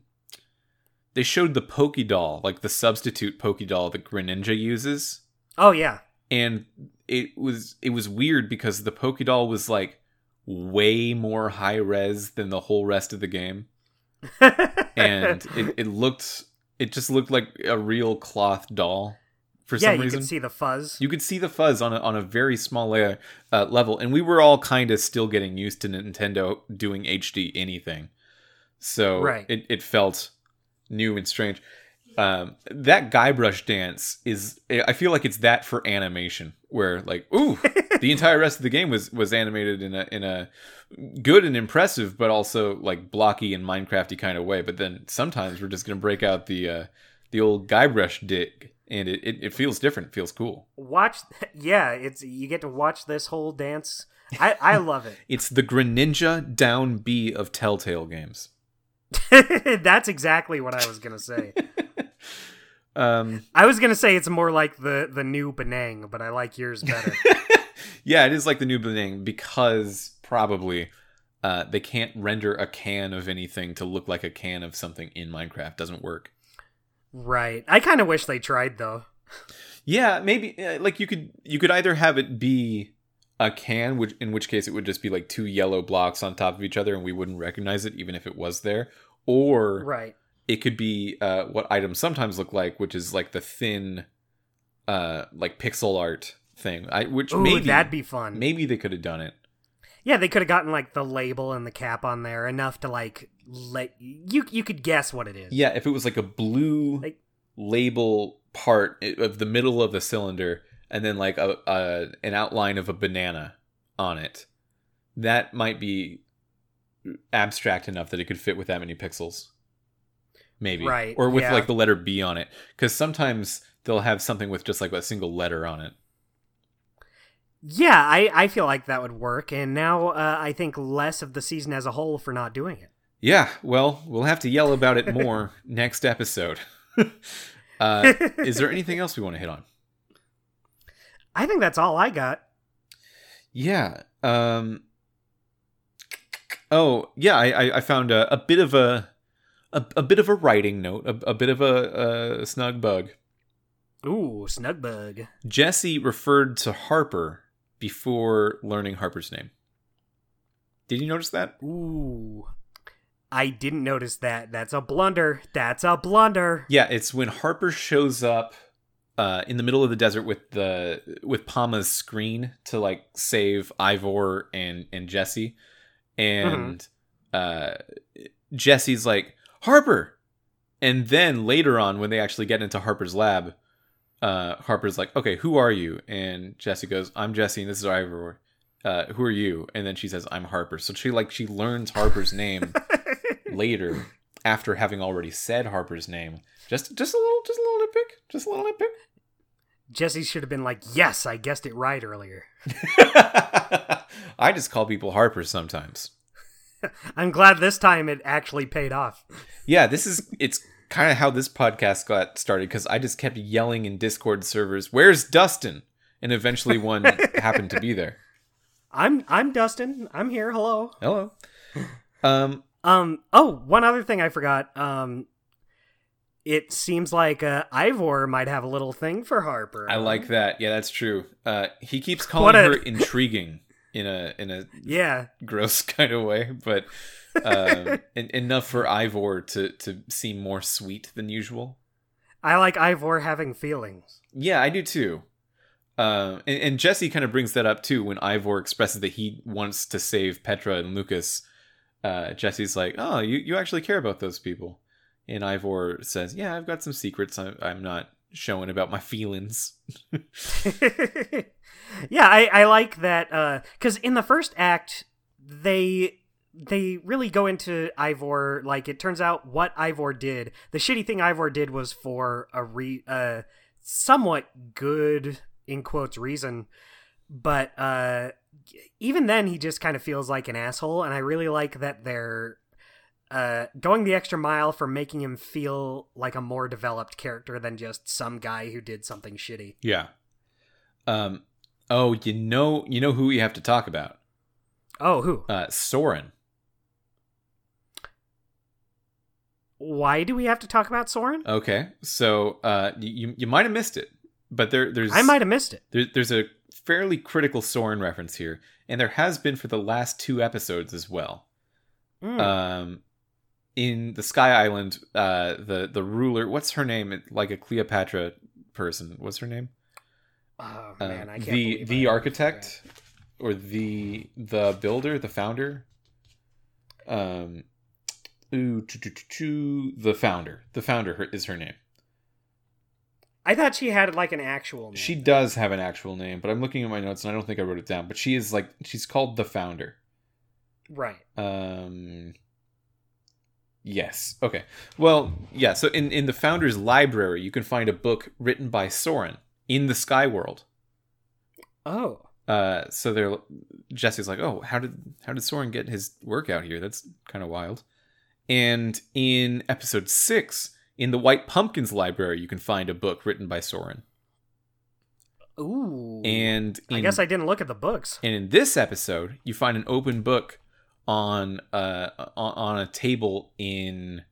they showed the Pokédoll, like the substitute Pokédoll that Greninja uses, Oh yeah. and it was it was weird because the Pokédoll was like way more high res than the whole rest of the game, and it, it looked it just looked like a real cloth doll for yeah, some you reason. can see the fuzz. You could see the fuzz on a, on a very small layer, uh, level, and we were all kind of still getting used to Nintendo doing HD anything, so Right. it, it felt new and strange. Um, that Guybrush dance is, I feel like it's that for animation, where like, ooh, the entire rest of the game was was animated in a in a good and impressive, but also like blocky and Minecrafty kind of way. But then sometimes we're just gonna break out the uh, the old Guybrush dig, and it, it, it feels different, it feels cool. watch yeah, it's you get to watch this whole dance. I I love it. It's the Greninja down B of Telltale games. That's exactly what I was gonna say. Um, I was gonna say it's more like the the new Benang, but I like yours better. yeah, it is like the new Benang because probably uh, they can't render a can of anything to look like a can of something in Minecraft. Doesn't work. Right. I kind of wish they tried though. Yeah, maybe uh, like you could you could either have it be a can, which in which case it would just be like two yellow blocks on top of each other, and we wouldn't recognize it even if it was there. Or Right. it could be uh, what items sometimes look like, which is like the thin, uh, like pixel art thing. I which Ooh, maybe that'd be fun. maybe they could have done it. Yeah, they could have gotten like the label and the cap on there enough to like let you you could guess what it is. Yeah, if it was like a blue Like- label part of the middle of the cylinder, and then like a, a an outline of a banana on it, that might be abstract enough that it could fit with that many pixels. Maybe, Right, Or with yeah. like the letter B on it, because sometimes they'll have something with just like a single letter on it. Yeah, I I feel like that would work, and now uh, I think less of the season as a whole for not doing it. Yeah, well, we'll have to yell about it more next episode. uh, is there anything else we want to hit on? I think that's all I got. Yeah. Um. Oh, yeah. I I, I found a, a bit of a, a a bit of a writing note, a, a bit of a, a snug bug. Ooh, snug bug. Jesse referred to Harper before learning Harper's name. Did you notice that? Ooh. I didn't notice that. That's a blunder. That's a blunder. Yeah, it's when Harper shows up uh, in the middle of the desert with the with Pama's screen to like save Ivor and and Jesse, and uh, Jesse's like Harper, and then later on when they actually get into Harper's lab, uh, Harper's like, okay, who are you? And Jesse goes, I'm Jesse, and this is Ivor. Uh, who are you? And then she says, I'm Harper. So she like she learns Harper's name later after having already said Harper's name. Just just a little just a little nitpick. Just a little nitpick. Jesse should have been like, yes, I guessed it right earlier. I just call people Harper sometimes. I'm glad this time it actually paid off. Yeah, this is it's kind of how this podcast got started because I just kept yelling in Discord servers, "Where's Dustin?" And eventually one happened to be there. I'm I'm Dustin. I'm here. Hello. Hello. Um. Um. Oh, one other thing I forgot. Um. It seems like uh, Ivor might have a little thing for Harper. I like that. Yeah, that's true. Uh, he keeps calling a- her intriguing in a in a Yeah. gross kind of way, but um, en- enough for Ivor to to seem more sweet than usual. I like Ivor having feelings. Yeah, I do too. Um, and, and Jesse kind of brings that up too when Ivor expresses that he wants to save Petra and Lucas. Uh, Jesse's like, "Oh, you you actually care about those people," and Ivor says, "Yeah, I've got some secrets. I'm, I'm not showing about my feelings." yeah, I, I like that because in the first act they they really go into Ivor like it turns out what Ivor did. The shitty thing Ivor did was for a re uh somewhat good in quotes reason, but uh even then he just kind of feels like an asshole and I really like that they're uh, going the extra mile for making him feel like a more developed character than just some guy who did something shitty. Yeah. Um. Oh, you know, you know who we have to talk about? Oh, who? Uh, Soren. Why do we have to talk about Soren? Okay, so uh, you you might have missed it, but there there's I might have missed it. there, there's a fairly critical Soren reference here, and there has been for the last two episodes as well. Mm. Um, in the Sky Island, uh, the the ruler, what's her name? Like a Cleopatra person. What's her name? oh Uh, man, I can't. the the I architect or the the builder, the founder. Um, ooh, choo, choo, choo, choo, the founder. The founder is her name. I thought she had like an actual. Name. She does have an actual name, but I'm looking at my notes and I don't think I wrote it down. But she is like she's called the founder. right. Um. Yes. Okay. Well, yeah. So in in the founder's library, you can find a book written by Soren in the Sky World. Oh, Uh. So they're Jesse's like, oh, how did how did Soren get his work out here? That's kind of wild. And in episode six, in the White Pumpkins library, you can find a book written by Soren. ooh. And in, I guess I didn't look at the books. And in this episode, you find an open book on uh on, on a table in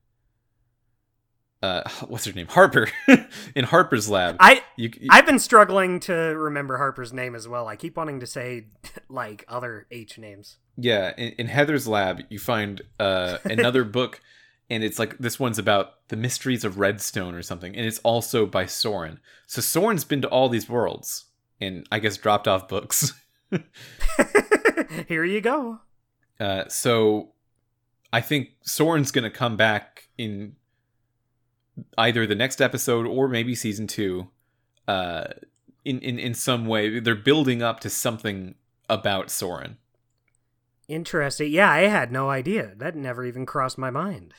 uh, what's her name? Harper in Harper's lab. I you, you- I've been struggling to remember Harper's name as well. I keep wanting to say like other H names. yeah, in, in Heather's lab, you find uh, another book, and it's like this one's about the mysteries of Redstone or something, and it's also by Soren. So Soren's been to all these worlds, and I guess dropped off books. Here you go. Uh, so I think Soren's going to come back in either the next episode or maybe season two. Uh, in, in, in some way, they're building up to something about Soren. Interesting. Yeah, I had no idea. That never even crossed my mind.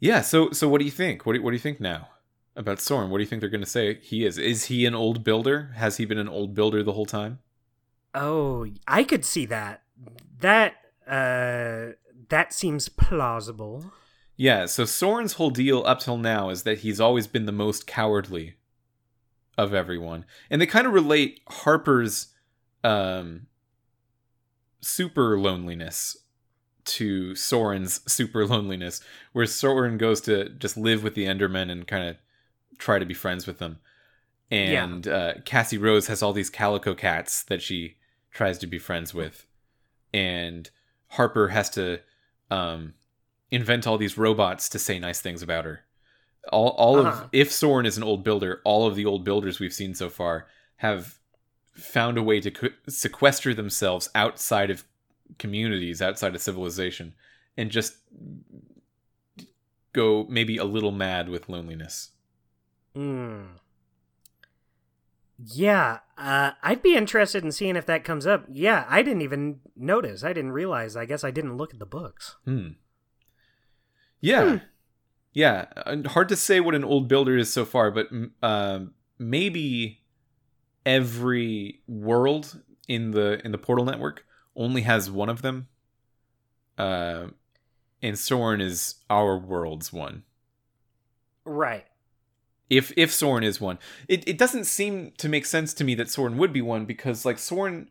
Yeah. So so what do you think? What do, what do you think now about Soren? What do you think they're going to say he is? Is he an old builder? Has he been an old builder the whole time? Oh, I could see that. That uh that seems plausible. Yeah. So Soren's whole deal up till now is that he's always been the most cowardly of everyone, and they kind of relate Harper's um super loneliness to Soren's super loneliness, where Soren goes to just live with the Endermen and kind of try to be friends with them. And uh, Cassie Rose has all these calico cats that she tries to be friends with. And Harper has to um, invent all these robots to say nice things about her. All, all Uh-huh. of if Soren is an old builder, all of the old builders we've seen so far have found a way to sequester themselves outside of communities, outside of civilization, and just go maybe a little mad with loneliness. Hmm. Yeah, uh, I'd be interested in seeing if that comes up. Yeah, I didn't even notice. I didn't realize. I guess I didn't look at the books. Hmm. Yeah. Hmm. Yeah. Uh, Hard to say what an old builder is so far, but mm, um maybe every world in the in the portal network only has one of them. Uh, and Soren is our world's one. Right. If if Soren is one, it it doesn't seem to make sense to me that Soren would be one because like Soren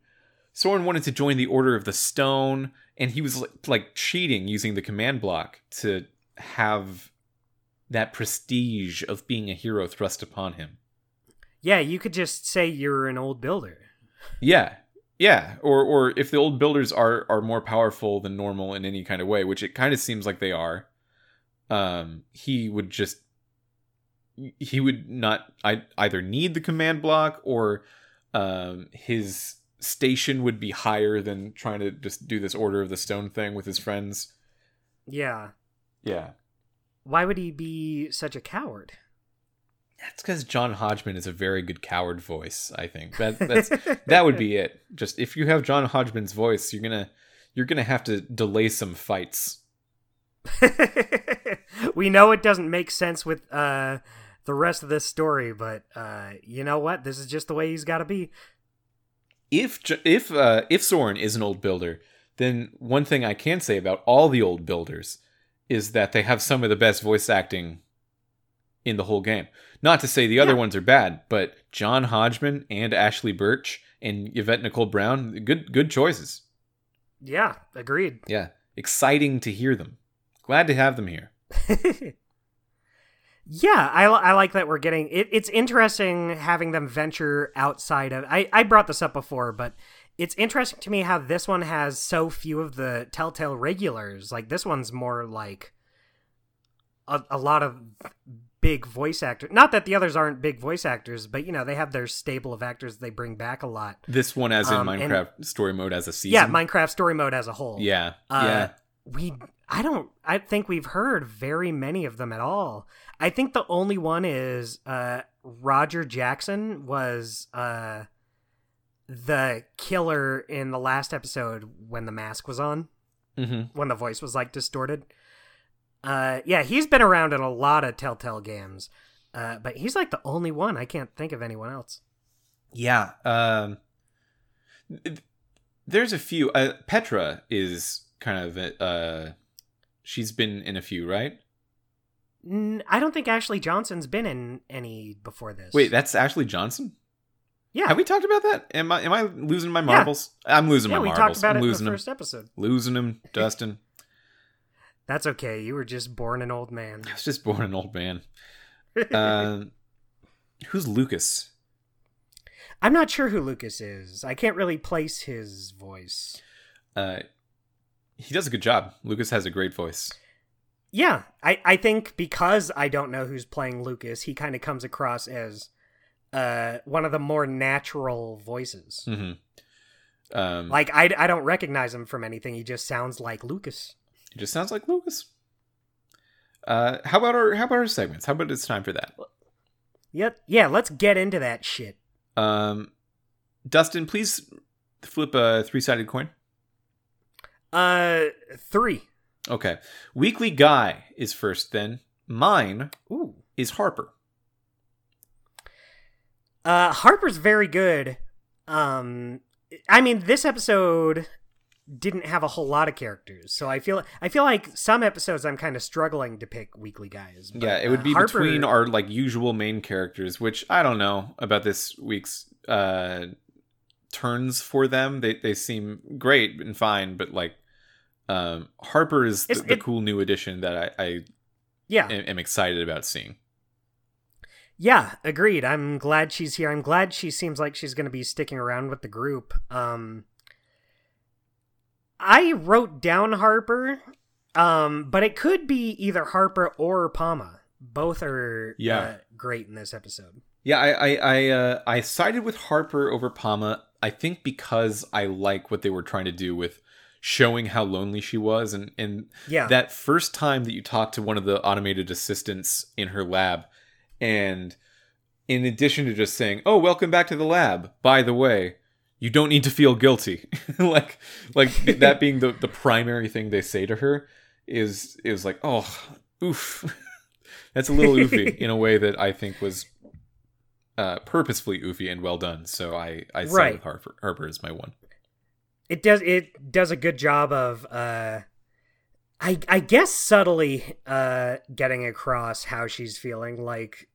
Soren wanted to join the Order of the Stone, and he was like, like cheating using the command block to have that prestige of being a hero thrust upon him. Yeah, you could just say you're an old builder. Yeah, yeah. Or or if the old builders are are more powerful than normal in any kind of way, which it kind of seems like they are, um, he would just he would not I, either need the command block or um, his station would be higher than trying to just do this Order of the Stone thing with his friends. Yeah. Yeah. Why would he be such a coward? That's because John Hodgman is a very good coward voice. I think that that's that would be it. Just if you have John Hodgman's voice, you're gonna you're gonna have to delay some fights. we know it doesn't make sense with uh, the rest of this story, but uh, you know what? This is just the way he's got to be. If if uh, if Soren is an old builder, then one thing I can say about all the old builders is that they have some of the best voice acting in the whole game. Not to say the other Yeah. ones are bad, but John Hodgman and Ashley Burch and Yvette Nicole Brown, good good choices. Yeah, agreed. Yeah, exciting to hear them. Glad to have them here. yeah, I, I like that we're getting it. It's interesting having them venture outside of. I, I brought this up before, but it's interesting to me how this one has so few of the Telltale regulars. Like this one's more like a, a lot of big voice actor. Not that the others aren't big voice actors, but you know they have their stable of actors they bring back a lot. This one, as in Um, and- Minecraft story mode, as a season. Yeah, Minecraft story mode as a whole. Yeah, Uh, yeah. we I don't I think we've heard very many of them at all. I think the only one is uh Roger Jackson was uh the killer in the last episode when the mask was on, hmm when the voice was like distorted. Uh yeah, he's been around in a lot of Telltale games. Uh but he's like the only one. I can't think of anyone else. Yeah. Um, there's a few. Uh, Petra is kind of a, uh, she's been in a few, right? I don't think Ashley Johnson's been in any before this. Wait, that's Ashley Johnson. yeah. Have we talked about that? Am I am I losing my marbles? Yeah. I'm losing yeah, my we marbles. talked about I'm it in the losing them. first episode. Losing them, Dustin. That's okay. You were just born an old man. I was just born an old man. Uh, who's Lucas? I'm not sure who Lucas is. I can't really place his voice. Uh, he does a good job. Lucas has a great voice. Yeah, I, I think because I don't know who's playing Lucas, he kind of comes across as uh, one of the more natural voices. hmm Um, Like, I, I don't recognize him from anything. He just sounds like Lucas. Just sounds like Lucas. Uh, how about our how about our segments? How about it's time for that? Yep. Yeah, let's get into that shit. Um, Dustin, please flip a three sided coin. Uh, three. Okay, Weekly Guy is first. Then mine Ooh. is Harper. Uh, Harper's very good. Um, I mean, this episode didn't have a whole lot of characters, so I feel I feel like some episodes I'm kind of struggling to pick weekly guys. but, yeah, it would uh, be Harper- between our like usual main characters, which I don't know about this week's uh turns for them. They they seem great and fine, but like um Harper is the, It's- the cool new addition that I, I Yeah, am, am excited about seeing. yeah, agreed. I'm glad she's here. I'm glad she seems like she's going to be sticking around with the group. Um, I wrote down Harper, um, but it could be either Harper or Pama. Both are Yeah. uh, great in this episode. Yeah, I I I, uh, I sided with Harper over Pama. I think because I like what they were trying to do with showing how lonely she was, and and Yeah, that first time that you talk to one of the automated assistants in her lab, and in addition to just saying, "Oh, welcome back to the lab," by the way, you don't need to feel guilty. like like that being the the primary thing they say to her is is like, "Oh, oof." That's a little oofy in a way that I think was uh, purposefully oofy and well done. So I I side Right. with Harper. Harper is my one. it does it does a good job of uh i i guess subtly uh getting across how she's feeling like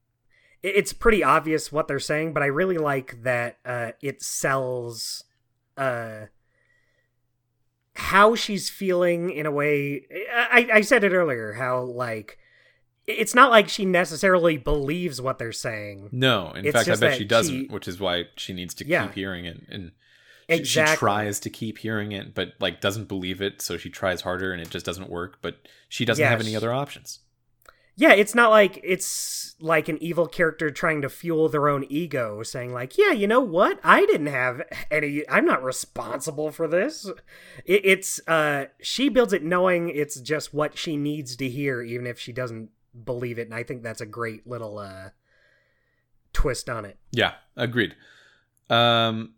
it's pretty obvious what they're saying but i really like that uh it sells uh how she's feeling in a way i i said it earlier how like it's not like she necessarily believes what they're saying No, in It's fact, I bet she doesn't, she- which is why she needs to Yeah. keep hearing it. And she- she tries to keep hearing it, but like doesn't believe it, so she tries harder, and it just doesn't work. But she doesn't Yeah, have any she- other options. Yeah, it's not like it's like an evil character trying to fuel their own ego, saying like, "Yeah, you know what? I didn't have any. I'm not responsible for this." It, it's uh, she builds it knowing it's just what she needs to hear, even if she doesn't believe it. And I think that's a great little uh, twist on it. Yeah, agreed. Um,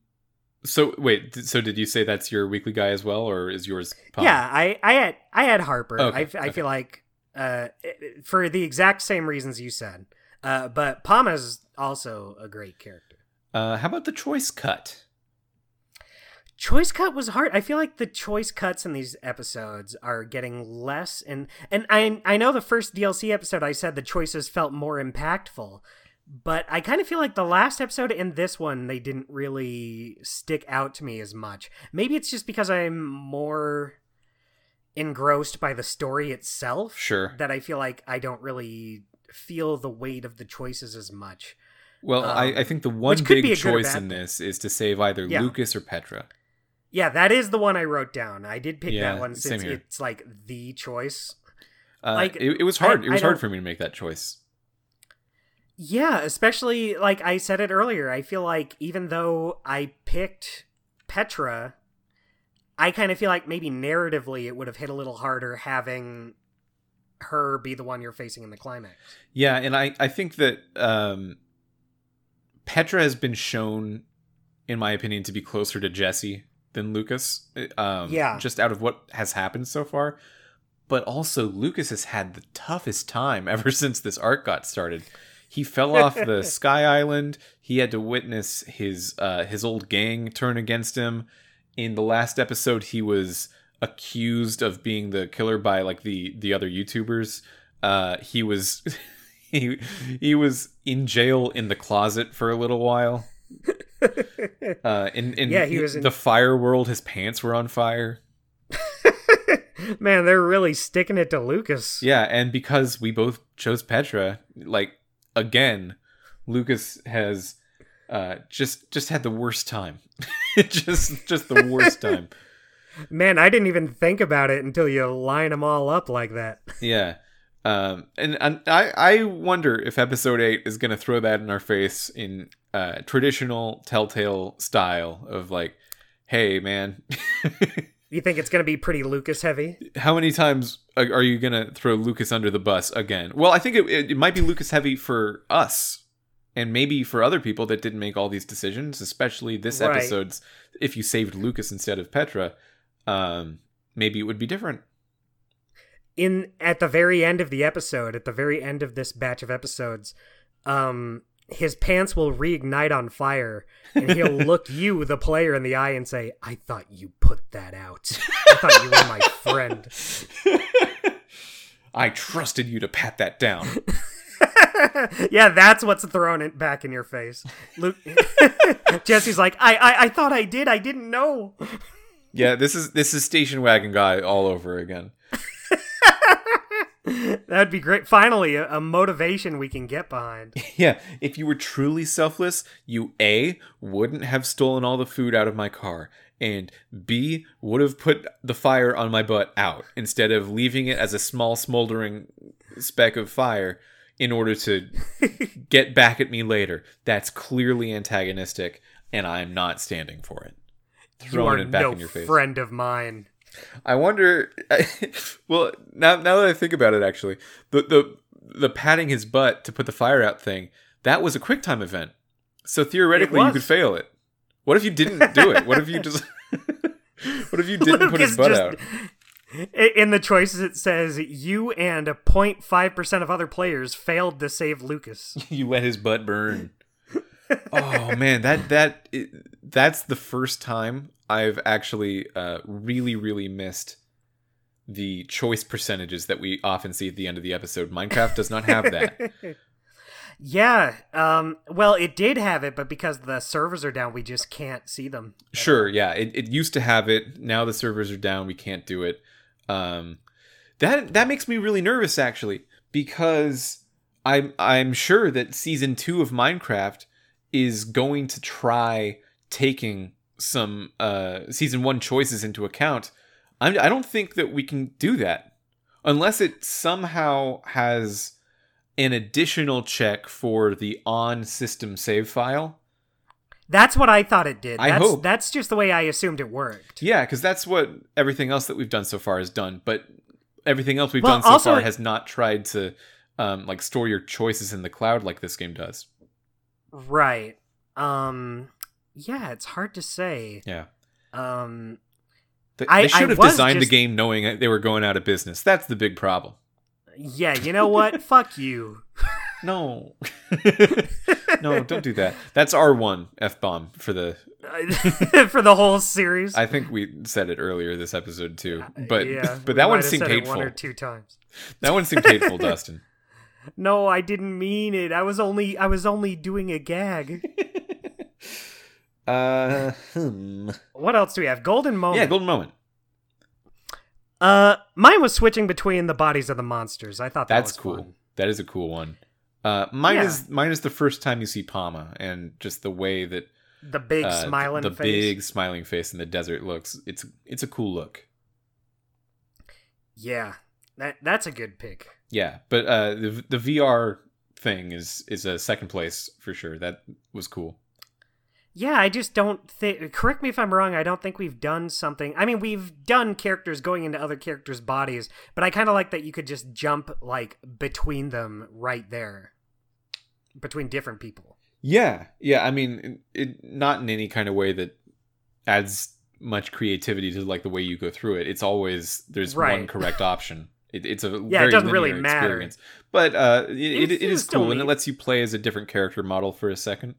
so wait, so did you say that's your weekly guy as well, or is yours? Yeah, I I had I had Harper. Okay, I, f- I okay. feel like uh, for the exact same reasons you said. Uh, but Pama's also a great character. Uh, how about the choice cut? choice cut was hard i feel like the choice cuts in these episodes are getting less and and i i know the first dlc episode i said the choices felt more impactful but i kind of feel like the last episode and this one they didn't really stick out to me as much maybe it's just because i'm more engrossed by the story itself Sure. that i feel like i don't really feel the weight of the choices as much Well, I, Um, I think the one big be a good or choice in this is to save either Yeah. Lucas or Petra. yeah that is the one i wrote down i did pick Yeah, that one since it's like the choice Uh, Like, it, it was hard. I- it was hard for me to make that choice. Yeah, especially like I said it earlier. I feel like even though I picked Petra, I kind of feel like maybe narratively it would have hit a little harder having her be the one you're facing in the climax. Yeah, and I, I think that um, Petra has been shown, in my opinion, to be closer to Jesse than Lucas. Um, Yeah. Just out of what has happened so far. But also, Lucas has had the toughest time ever since this arc got started. He fell off the Sky Island. He had to witness his uh, his old gang turn against him. In the last episode, he was accused of being the killer by like the the other YouTubers. Uh, he was he he was in jail in the closet for a little while. Uh, in in Yeah, he was in- the fire world. His pants were on fire. Man, they're really sticking it to Lucas. Yeah, and because we both chose Petra, like again, Lucas has uh just just had the worst time. just just the worst time. Man, I didn't even think about it until you line them all up like that. Yeah. Um, and, and I, I wonder if episode 8 is going to throw that in our face in uh, traditional Telltale style of like, hey, man. you think it's going to be pretty Lucas heavy? How many times are you going to throw Lucas under the bus again? Well, I think it, it, it might be Lucas heavy for us and maybe for other people that didn't make all these decisions, especially this Right. episode's, if you saved Lucas instead of Petra, um, maybe it would be different. in at the very end of the episode, at the very end of this batch of episodes, um, his pants will reignite on fire, and he'll look you, the player, in the eye and say, "I thought you put that out. I thought you were my friend." I trusted you to pat that down. yeah, that's what's thrown it back in your face. Luke, Jesse's like, I, "I, I thought I did. I didn't know." Yeah, this is this is station wagon guy all over again. That'd be great. Finally, a, a motivation we can get behind. Yeah, if you were truly selfless, you A wouldn't have stolen all the food out of my car, and B would have put the fire on my butt out instead of leaving it as a small smoldering speck of fire in order to get back at me later. That's clearly antagonistic, and I'm not standing for it. You Throwing are it back no in your face. friend of mine. I wonder. well, now now that I think about it, actually, the the the patting his butt to put the fire out thing that was a quick time event. So theoretically, you could fail it. What if you didn't do it? What if you just? what if you didn't put his butt just- out? In the choices, it says you and 0.5% of other players failed to save Lucas. You let his butt burn. oh man, that that that's the first time I've actually uh, really really missed the choice percentages that we often see at the end of the episode. Minecraft does not have that. yeah. Um, well, it did have it, but because the servers are down, we just can't see them. Sure, yeah. It, it used to have it. Now the servers are down. We can't do it. Um, that that makes me really nervous actually because I'm I'm sure that season two of Minecraft is going to try taking some uh, season one choices into account. I'm, I don't think that we can do that unless it somehow has an additional check for the on system save file. That's what I thought it did. I that's, hope. That's just the way I assumed it worked. Yeah, because that's what everything else that we've done so far has done. But everything else we've Well, done so also far has not tried to um, like store your choices in the cloud like this game does. Right. Um, yeah, it's hard to say. Yeah, Um, they, I- they should have designed just- the game knowing they were going out of business. That's the big problem. yeah, you know what? Fuck you. No, no, don't do that. That's our one f bomb for the. For the whole series. I think we said it earlier this episode too, but yeah, but that one seemed hateful. One or two times. That one seemed hateful, Dustin. No, I didn't mean it. I was only I was only doing a gag. Uh, hmm. what else do we have? Golden moment. yeah, golden moment. Uh, mine was switching between the bodies of the monsters. I thought that That's was cool. fun. That is a cool one. Uh, mine Yeah. is mine is the first time you see Pama and just the way that The big uh, smiling the face. big smiling face in the desert looks. It's it's a cool look. Yeah, that that's a good pick. Yeah, but uh, the the VR thing is is a second place for sure. That was cool. Yeah, I just don't think. Correct me if I'm wrong. I don't think we've done something. I mean, we've done characters going into other characters' bodies, but I kind of like that you could just jump like between them right there, between different people. Yeah, yeah. I mean, it, not in any kind of way that adds much creativity to like the way you go through it. It's always there's one correct option. It, it's a Yeah, it doesn't really matter. experience, but uh, it, it, it is cool and it lets you play as a different character model for a second.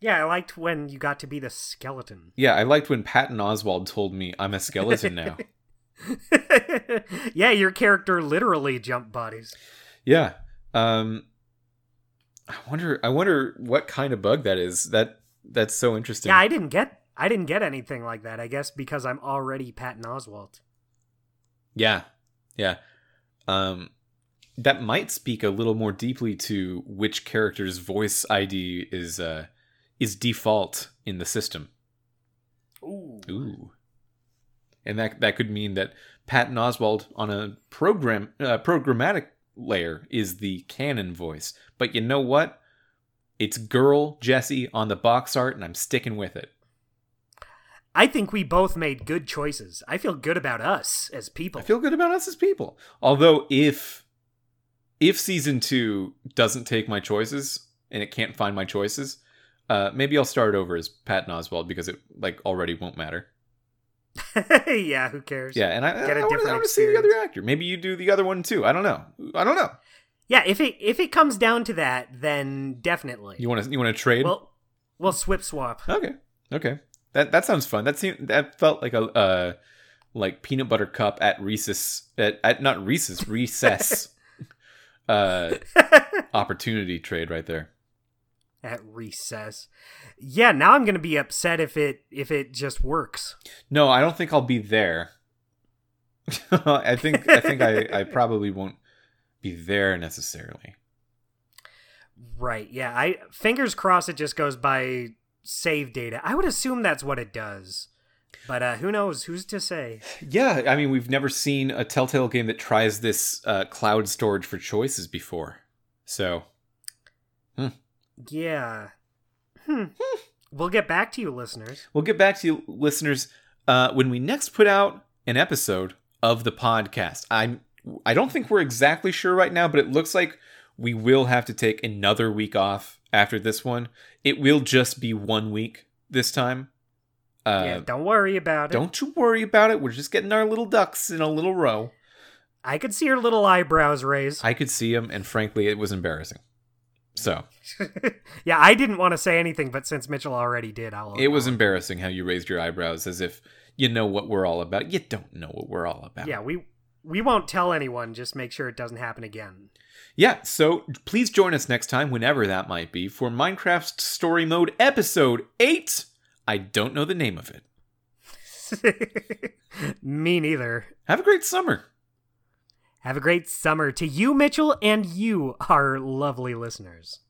Yeah, I liked when you got to be the skeleton. Yeah, I liked when Patton Oswalt told me I'm a skeleton now. yeah, your character literally jumped bodies. yeah. Um I wonder I wonder what kind of bug that is. That that's so interesting. Yeah, I didn't get I didn't get anything like that. I guess because I'm already Patton Oswalt. Yeah, yeah. Um, that might speak a little more deeply to which character's voice ID is uh is default in the system. Ooh. Ooh. And that that could mean that Patton Oswalt on a program uh, programmatic layer is the canon voice. But you know what? It's girl Jesse on the box art, and I'm sticking with it. I think we both made good choices. I feel good about us as people. I feel good about us as people. Although if if season two doesn't take my choices and it can't find my choices, uh, maybe I'll start over as Patton Oswalt because it like already won't matter. yeah, who cares? Yeah, and I, Get a I, different want to see the other actor. Maybe you do the other one too. I don't know. I don't know. Yeah, if it if it comes down to that, then definitely. You want to you want to trade? Well, we'll swip swap. okay, okay. That that sounds fun. That seemed that felt like a uh like peanut butter cup at Reese's at, at not Reese's recess uh opportunity trade right there. At recess. Yeah, now I'm gonna be upset if it if it just works. No, I don't think I'll be there. I think I think I, I probably won't be there necessarily. Right. Yeah. I fingers crossed it just goes by save data. I would assume that's what it does. But uh, who knows? Who's to say? Yeah, I mean we've never seen a Telltale game that tries this uh, cloud storage for choices before. So Yeah. Hmm. we'll get back to you, listeners. we'll get back to you listeners uh, when we next put out an episode of the podcast. I'm I don't think we're exactly sure right now, but it looks like we will have to take another week off after this one. It will just be one week this time. Uh, yeah, don't worry about it. Don't you worry about it. We're just getting our little ducks in a little row. I could see your little eyebrows raise. I could see them, and frankly, it was embarrassing. So yeah, I didn't want to say anything, but since Mitchell already did, I'll. it was embarrassing how you raised your eyebrows as if you know what we're all about. You don't know what we're all about. Yeah, we we won't tell anyone. Just make sure it doesn't happen again. Yeah, so please join us next time, whenever that might be, for Minecraft Story Mode Episode 8. I don't know the name of it. Me neither. Have a great summer. Have a great summer to you, Mitchell, and you, our lovely listeners.